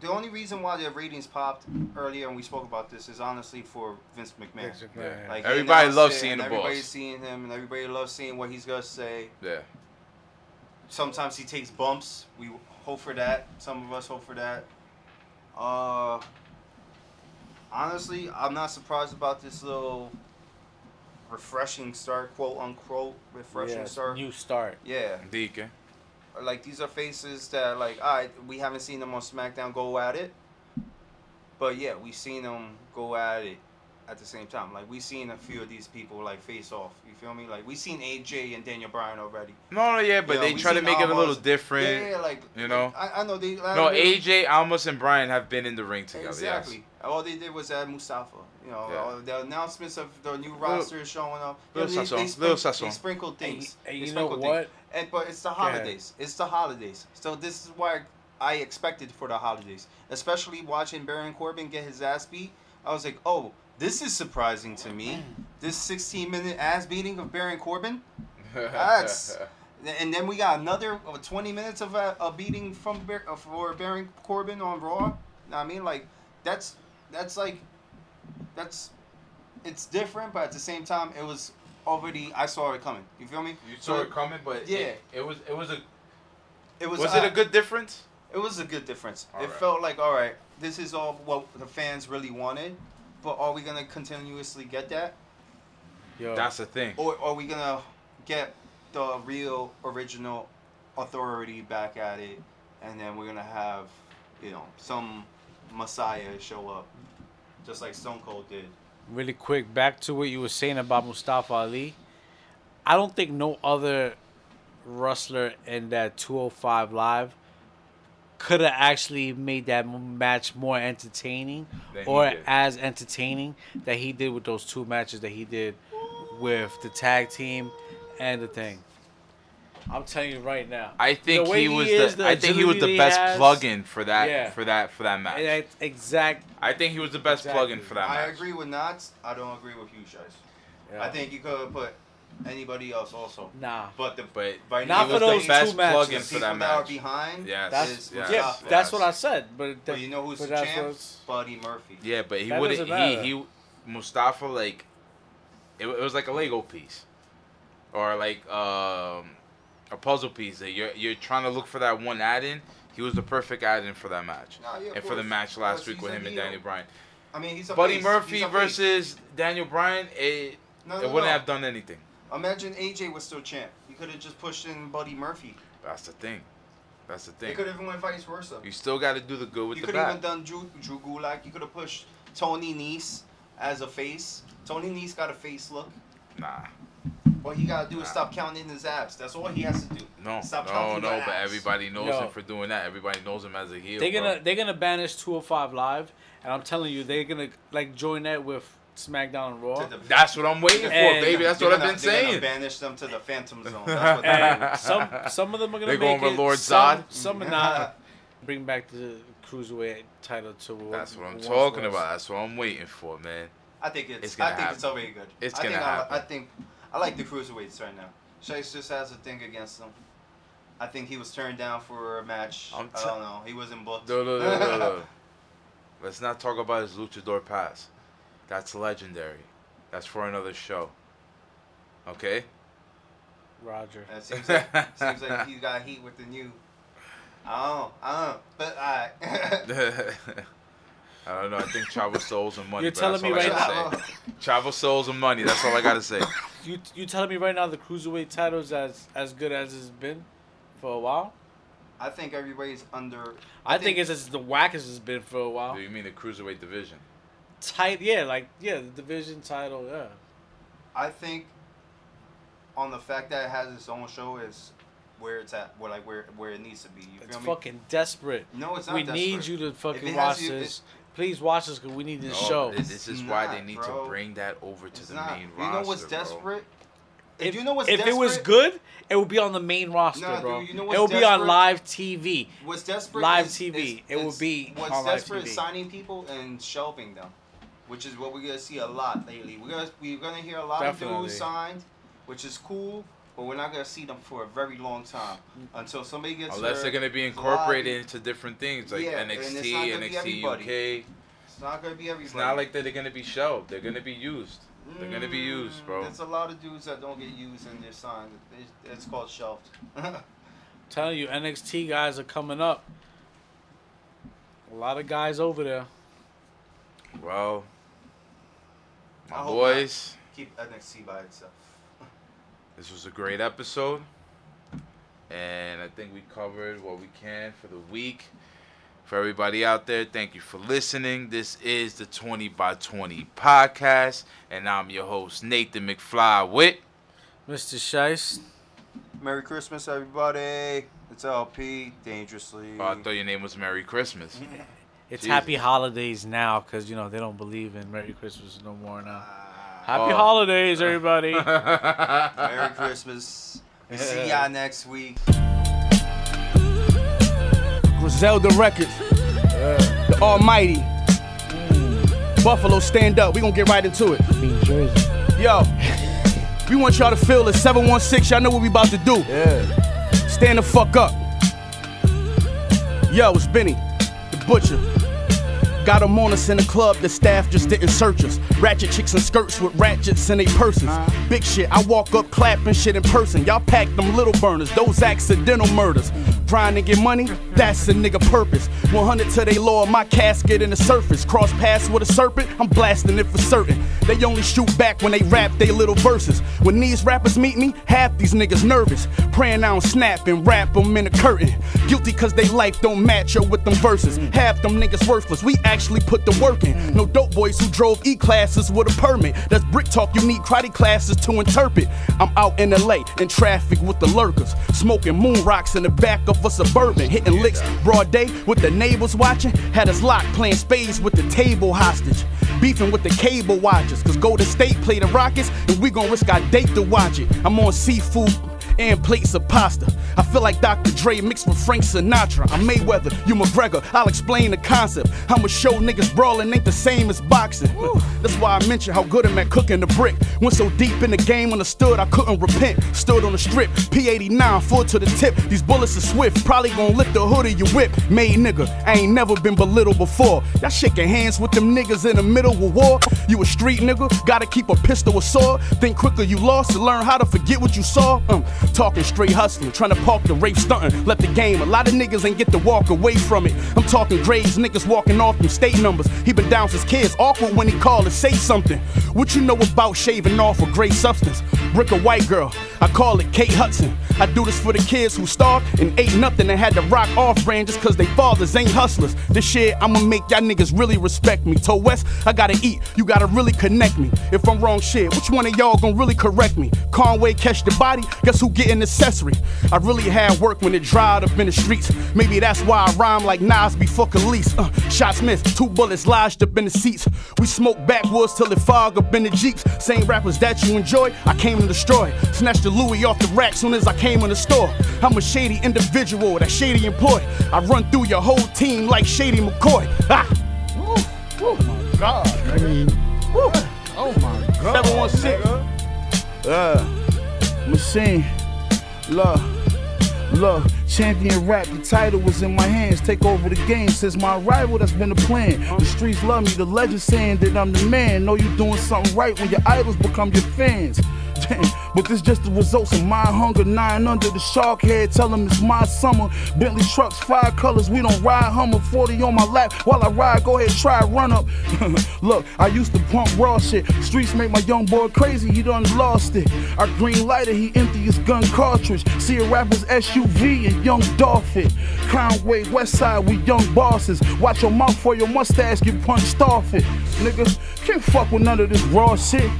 the only reason why their ratings popped earlier, and we spoke about this, is honestly for Vince McMahon. Yeah. Like Everybody loves seeing and the Everybody's boss. seeing him, and everybody loves seeing what he's gonna say. Yeah. Sometimes he takes bumps. We hope for that. Some of us hope for that. Uh, honestly, I'm not surprised about this little refreshing start, quote unquote, refreshing Yeah, start. new start. Yeah, DK. like these are faces that like all right, we haven't seen them on SmackDown go at it, but yeah, we've seen them go at it at the same time. Like we've seen a few of these people like face off. You feel me? Like we've seen AJ and Daniel Bryan already. No, no, yeah, but Yeah, they we try to seen make it a little different. Yeah, yeah, like you know? like, I, I know they. I No, AJ, Almas, and Bryan have been in the ring together. Exactly. Yes. All they did was add Mustafa. You know, Yeah. all the announcements of the new roster is showing up. Little You know, Sasson, sprink- little Sasson. They sprinkled things. and They you know sprinkled what? things. And but it's the ahead. holidays. It's the holidays. So this is why I expected for the holidays, especially watching Baron Corbin get his ass beat. I was like, oh, this is surprising to me. This 16 minute ass beating of Baron Corbin. That's And then we got another uh, 20 minutes of a, a beating from Bar- uh, for Baron Corbin on Raw. I mean, like that's that's like that's it's different, but at the same time, it was already I saw it coming. You feel me? You saw it coming, but Yeah. it, it was it was a It was. was uh, it a good difference? It was a good difference. All it right. felt like all right. This is all what the fans really wanted, but are we gonna continuously get that, Yo, That's the thing. or are we gonna get the real original authority back at it, and then we're gonna have, you know, some messiah show up, just like Stone Cold did. really quick, back to what you were saying about Mustafa Ali. I don't think no other wrestler in that 205 live could have actually made that match more entertaining or as entertaining that he did with those two matches that he did with the tag team and the thing. I'm telling you right now. I think The way he he was is, the, the I think he was the best has. plug-in for that Yeah. for that for that match. And that exact. I think he was the best Exactly. plug-in for that Match. I agree with Knots. I don't agree with you, guys. Yeah. I think you could have put anybody else also. Nah. But the But right Not now, for those the best two matches. plug-in the for people that that are match. behind. Yes. That's is yes. yeah. Mustafa. That's what I said. But, But you know who's but the champ? what's- Buddy Murphy. Yeah, but he wouldn't. He matter. he Mustafa like it, it was like a Lego piece, or like um, a puzzle piece that you're you're trying to look for that one add-in. He was the perfect add-in for that match, Nah, yeah, of and for the match last week with him and heel. Daniel Bryan. I mean, he's a Buddy face. Murphy He's a face. versus Daniel Bryan, it No, it wouldn't no. have done anything. Imagine AJ was still champ. You could have just pushed in Buddy Murphy. That's the thing. That's the They thing. could have even went vice versa. You still got to do the good with You the could have even done Drew, Drew Gulak. You could have pushed Tony Nese as a face. Tony Nese got a face look. Nah, What he gotta do is stop counting his abs. That's all he has to do. no, Stop no, counting no. your But everybody knows Yo. him for doing that. Everybody knows him as a heel. They're gonna they're gonna banish 205 live, and I'm telling you, they're gonna like join that with SmackDown and Raw. That's what I'm waiting for, And- baby. That's They're what I've been they're saying. Banish them to the Phantom Zone. That's what And some some of them are gonna They make going with. Lord some, Zod? Some are not. Bring back the cruiserweight title to what That's what I'm talking about. That's what I'm waiting for, man. I think it's. It's gonna I think happen. it's already good. It's I gonna think happen. I, I think I like the cruiserweights right now. Chase just has a thing against them. I think he was turned down for a match. I'm I t- don't know. He wasn't booked. No, no, no, no, no. Let's not talk about his luchador pass. That's legendary. That's for another show. Okay. Roger. And it seems like seems like he got heat with the new. I don't know. I don't know. But I. I don't know. I think Chavo stole some money. You're but telling me right gotta say. Chavo stole some money. That's all I gotta say. You you telling me right now the cruiserweight title is as as good as it's been for a while? I think everybody's under. I, think, it's as the wackest it's been for a while. Do you mean the cruiserweight division? Tight, yeah, like yeah, the division title, yeah. I think on the fact that it has its own show is where it's at, where like where where it needs to be. You It's feel me? fucking desperate. No, it's not. we need you to fucking watch you- this. Please watch this because we need this No, show. This, this is why they need bro. to bring that over to It's the not. main you roster. You know what's bro. desperate? If, If you know what's desperate, if it was good, it would be on the main roster, Nah, bro. dude, you know it would be on live TV. What's desperate? Live is- TV. is- It would be What's on live desperate TV. is signing people and shelving them, which is what we're gonna see a lot lately. We're gonna we're gonna hear a lot of dudes signed, which is cool, but we're not gonna see them for a very long time until somebody gets. Unless they're gonna be incorporated into different things like Yeah, NXT, not NXT. UK. It's not gonna be everybody. It's not like that they're gonna be shelved. They're gonna be used. They're gonna be used, Mm, bro. There's a lot of dudes that don't get used and they're signed. It's- It's called shelved. telling you, NXT guys are coming up. A lot of guys over there. Well, I my hope boys, Keep NXT by itself. this was a great episode, and I think we covered what we can for the week. For everybody out there, thank you for listening. This is the 20 by 20 podcast, and I'm your host, Nathan McFly with. Mr. Shice. Merry Christmas, everybody. It's LP, dangerously. Oh, I thought your name was Merry Christmas. It's Jesus. happy holidays now because, you know, they don't believe in Merry Christmas no more now. Happy Oh. holidays, everybody. Merry Christmas. We see y'all next week. Griselda Records. The Almighty. Buffalo, stand up. We gonna get right into it. Yo. We want y'all to feel it. 716, y'all know what we about to do. Yeah. Stand the fuck up. Yo, it's Benny, the butcher. Got them on us in the club, the staff just didn't search us. Ratchet chicks in skirts with ratchets in their purses. Uh-huh. Big shit, I walk up clapping shit in person. Y'all pack them little burners, those accidental murders. Trying to get money, that's a nigga purpose. 100 to they lower my casket in the surface. Cross paths with a serpent, I'm blasting it for certain. They only shoot back when they rap they little verses. When these rappers meet me, half these niggas nervous. Praying I don't snap and rap them in a curtain. Guilty cause they life don't match up with them verses. Half them niggas worthless, we actually put the work in. No dope boys who drove E classes with a permit. That's brick talk, you need karate classes to interpret. I'm out in LA in traffic with the lurkers. Smoking moon rocks in the back of a suburban. Hitting licks broad day with the neighbors watching. Had us locked playing spades with the table hostage. Beefing with the cable watchers. Cause Golden State play the Rockets and we gon' risk our date to watch it. I'm on seafood and plates of pasta. I feel like Dr. Dre mixed with Frank Sinatra. I'm Mayweather, you McGregor. I'll explain the concept. I'ma show niggas brawling ain't the same as boxing. That's why I mentioned how good I'm at cooking the brick. Went so deep in the game, understood I couldn't repent. Stood on the strip, P89, full to the tip. These bullets are swift, probably gon' lift the hood of your whip. Made nigga, I ain't never been belittled before. Y'all shaking hands with them niggas in the middle of war. You a street nigga, gotta keep a pistol or sword. Think quicker you lost to learn how to forget what you saw. Um, talking straight hustling, trying to park the rape stunting. Left the game, a lot of niggas ain't get to walk away from it. I'm talking grades, niggas walking off them state numbers. He been down since kids, awkward when he call to say something. What you know about shaving off a gray substance? Brick a white girl, I call it Kate Hudson. I do this for the kids who starved and ate nothing and had to rock off brand just cause they fathers ain't hustlers. This shit, I'ma make y'all niggas really respect me. Toe West, I gotta eat, you gotta really connect me. If I'm wrong shit, which one of y'all gonna really correct me? Conway catch the body, guess who getting accessory? I really had work when it dried up in the streets. Maybe that's why I rhyme like Nas before Kelis. Uh, shots missed, two bullets lodged up in the seats. We smoke backwoods till it fog up in the jeeps. Same rappers that you enjoy, I came to destroy. Snatched the Louis off the rack soon as I came in the store. I'm a shady individual, that shady employee. I run through your whole team like Shady McCoy. Ah! My god. I mean, oh my God. 716. Uh, machine. Look, love, champion rap. The title was in my hands. Take over the game since my arrival. That's been the plan. The streets love me. The legend saying that I'm the man. Know you're doing something right when your idols become your fans. But this just the results of my hunger. Nine under the shark head. Tell them it's my summer. Bentley trucks, five colors. We don't ride Hummer. 40 on my lap while I ride. Go ahead, try run up. Look, I used to pump raw shit. Streets make my young boy crazy. He done lost it. Our green lighter, he empty his gun cartridge. See a rapper's SUV and young Dolphin. Conway, West Side, we young bosses. Watch your mouth for your mustache get punched off it. Nigga, can't fuck with none of this raw shit.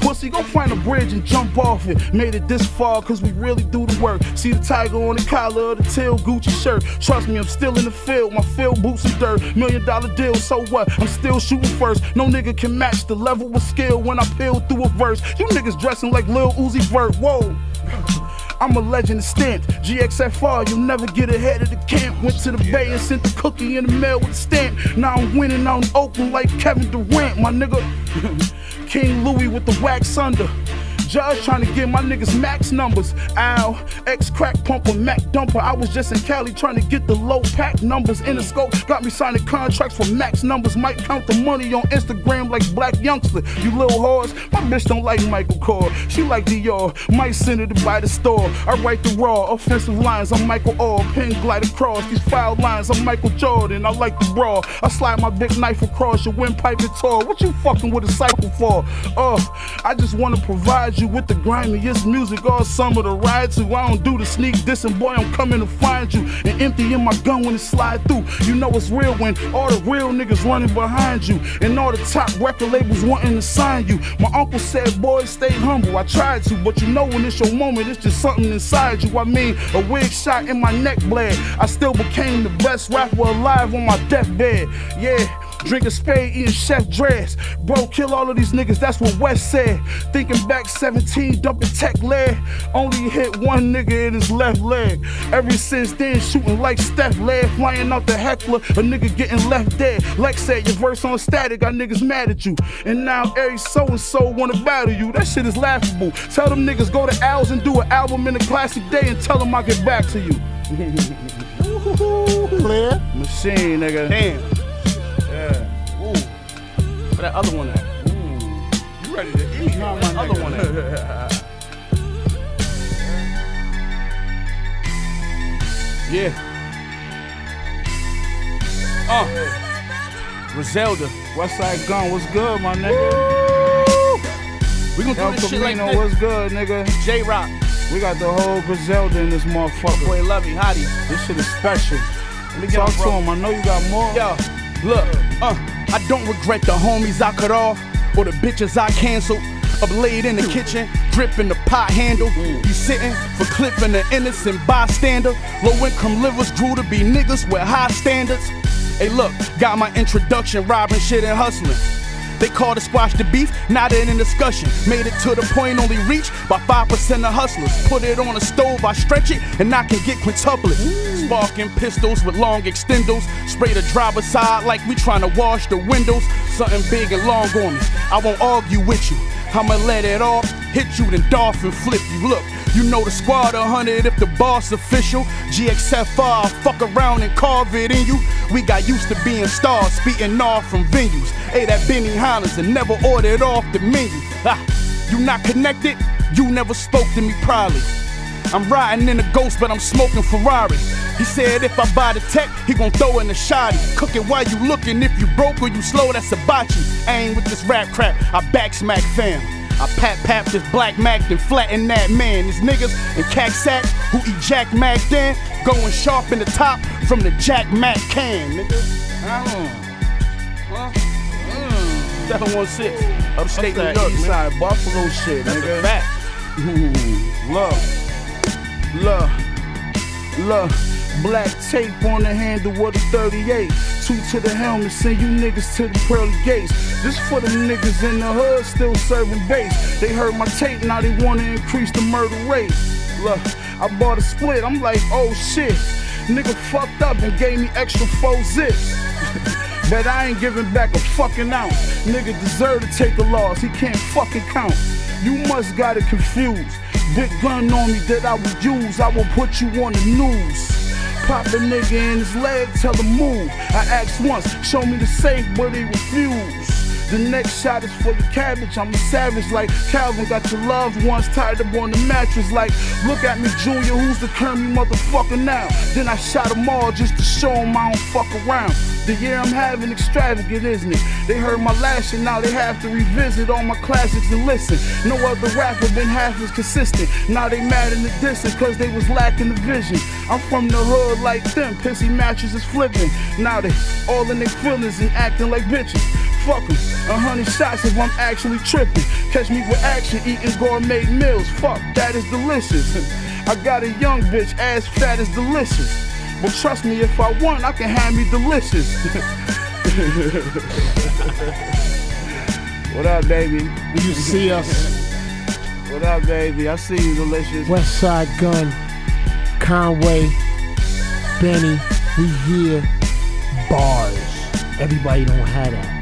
Pussy, go find a bridge and jump off it. Made it this far, cause we really do the work. See the tiger on the collar of the tail Gucci shirt. Trust me, I'm still in the field. My field boots and dirt. Million dollar deal, so what? I'm still shooting first. No nigga can match the level of skill when I peel through a verse. You niggas dressing like Lil Uzi Vert. Whoa. I'm a legend stamped. GXFR, you'll never get ahead of the camp. Went to the bay and sent the cookie in the mail with a stamp. Now I'm winning on Oakland like Kevin Durant, my nigga. King Louis with the wax under. Judge trying to get my niggas max numbers. Ow, ex crack pumper, Mac dumper. I was just in Cali trying to get the low pack numbers in the scope. Got me signing contracts for max numbers. Might count the money on Instagram like Blac Youngsta. You little whores, my bitch don't like Michael Kors. She like Dior, might send her to buy the store. I write the raw, offensive lines. I'm Michael Orr. Pen glide across these foul lines. I'm Michael Jordan. I like the brawl. I slide my big knife across your windpipe and tour. What you fucking with a cycle for? Oh, I just wanna provide you with the grimiest music all summer to ride to. I don't do the sneak dissing, boy, I'm coming to find you. And empty in my gun when it slide through. You know it's real when all the real niggas running behind you. And all the top record labels wanting to sign you. My uncle said, boy, stay humble. I tried to, but you know when it's your moment, it's just something inside you. I mean, a wig shot in my neck bled. I still became the best rapper alive on my deathbed. Yeah. Drinking spade, eating chef dress. Bro, kill all of these niggas, that's what West said. Thinking back 17, dumping tech leg. Only hit one nigga in his left leg. Ever since then, shooting like Steph leg. Flying out the heckler, a nigga getting left dead. Lex said, your verse on static, got niggas mad at you. And now every so and so wanna battle you. That shit is laughable. Tell them niggas go to Al's and do an album in a classic day and tell them I'll get back to you. Clear. Machine, nigga. Damn. Ooh. Where that other one at? You ready to eat, my other one at? Yeah. Uh. Griselda. Westside Gun, what's good, my nigga? We gonna do El this shit like this. what's good, nigga? J Rock, We got the whole Griselda in this motherfucker. boy love Lovey, Hottie. This shit is special. Let me Talk to him. I know you got more. Yo, look, uh, I don't regret the homies I cut off or the bitches I canceled. Up laid in the kitchen, dripping the pot handle. You sitting for clipping the innocent bystander. Low income livers grew to be niggas with high standards. Hey, look, got my introduction, robbing shit and hustling. They called to squash the beef, not in a discussion. Made it to the point only reached by 5% of hustlers. Put it on a stove, I stretch it, and I can get quintuplet. Sparking pistols with long extendos. Spray the driver's side like we trying to wash the windows. Something big and long on me. I won't argue with you. I'ma let it off, hit you, then dolphin flip you. Look, you know the squad a 100 if the boss official. GXFR, I'll fuck around and carve it in you. We got used to being stars, speeding off from venues. Hey, that Benny Hinners and never ordered off the menu. You not connected? You never spoke to me proudly. I'm riding in a ghost, but I'm smoking Ferrari. He said if I buy the tech, he gon' throw in a shoddy. Cook it while you looking. If you broke or you slow, that's hibachi. I ain't with this rap crap. I back smack fam. I pat pat this black Mac then flatten that man. These niggas in cack sack who eat Jack Mac then going sharp in the top from the Jack Mac can, nigga. Uh, uh, 716, upstate New York, East man. Side Buffalo shit, That's nigga. a fact. Look, look, look. Black tape on the handle of the 38. Two to the helmet, send you niggas to the pearly gates. This for the niggas in the hood still serving base. They heard my tape, now they wanna increase the murder rate. Look, I bought a split, I'm like, oh shit. Nigga fucked up and gave me extra four zips. But I ain't giving back a fucking ounce. Nigga deserve to take a loss, he can't fucking count. You must got it confused. Big gun on me that I would use, I will put you on the news. Pop a nigga in his leg, tell him move. I asked once, show me the safe, but he refused. The next shot is for the cabbage. I'm a savage like Calvin. Got your loved ones tied up on the mattress. Like, look at me, Junior. Who's the Kermie motherfucker now? Then I shot them all just to show them I don't fuck around. The year I'm having extravagant, isn't it? They heard my last and now they have to revisit all my classics and listen. No other rapper been half as consistent. Now they mad in the distance cause they was lacking the vision. I'm from the hood like them, pissy matches is flipping. Now they all in their feelings and acting like bitches. Fuck 'em. A hundred shots if I'm actually tripping. Catch me with action, eating gourmet meals. Fuck, that is delicious. I got a young bitch, ass fat is delicious. But trust me, if I want, I can have me delicious. what up, baby? You see us, What up, baby? I see you, delicious. West Side Gun, Conway, Benny, we here, bars. Everybody don't have that.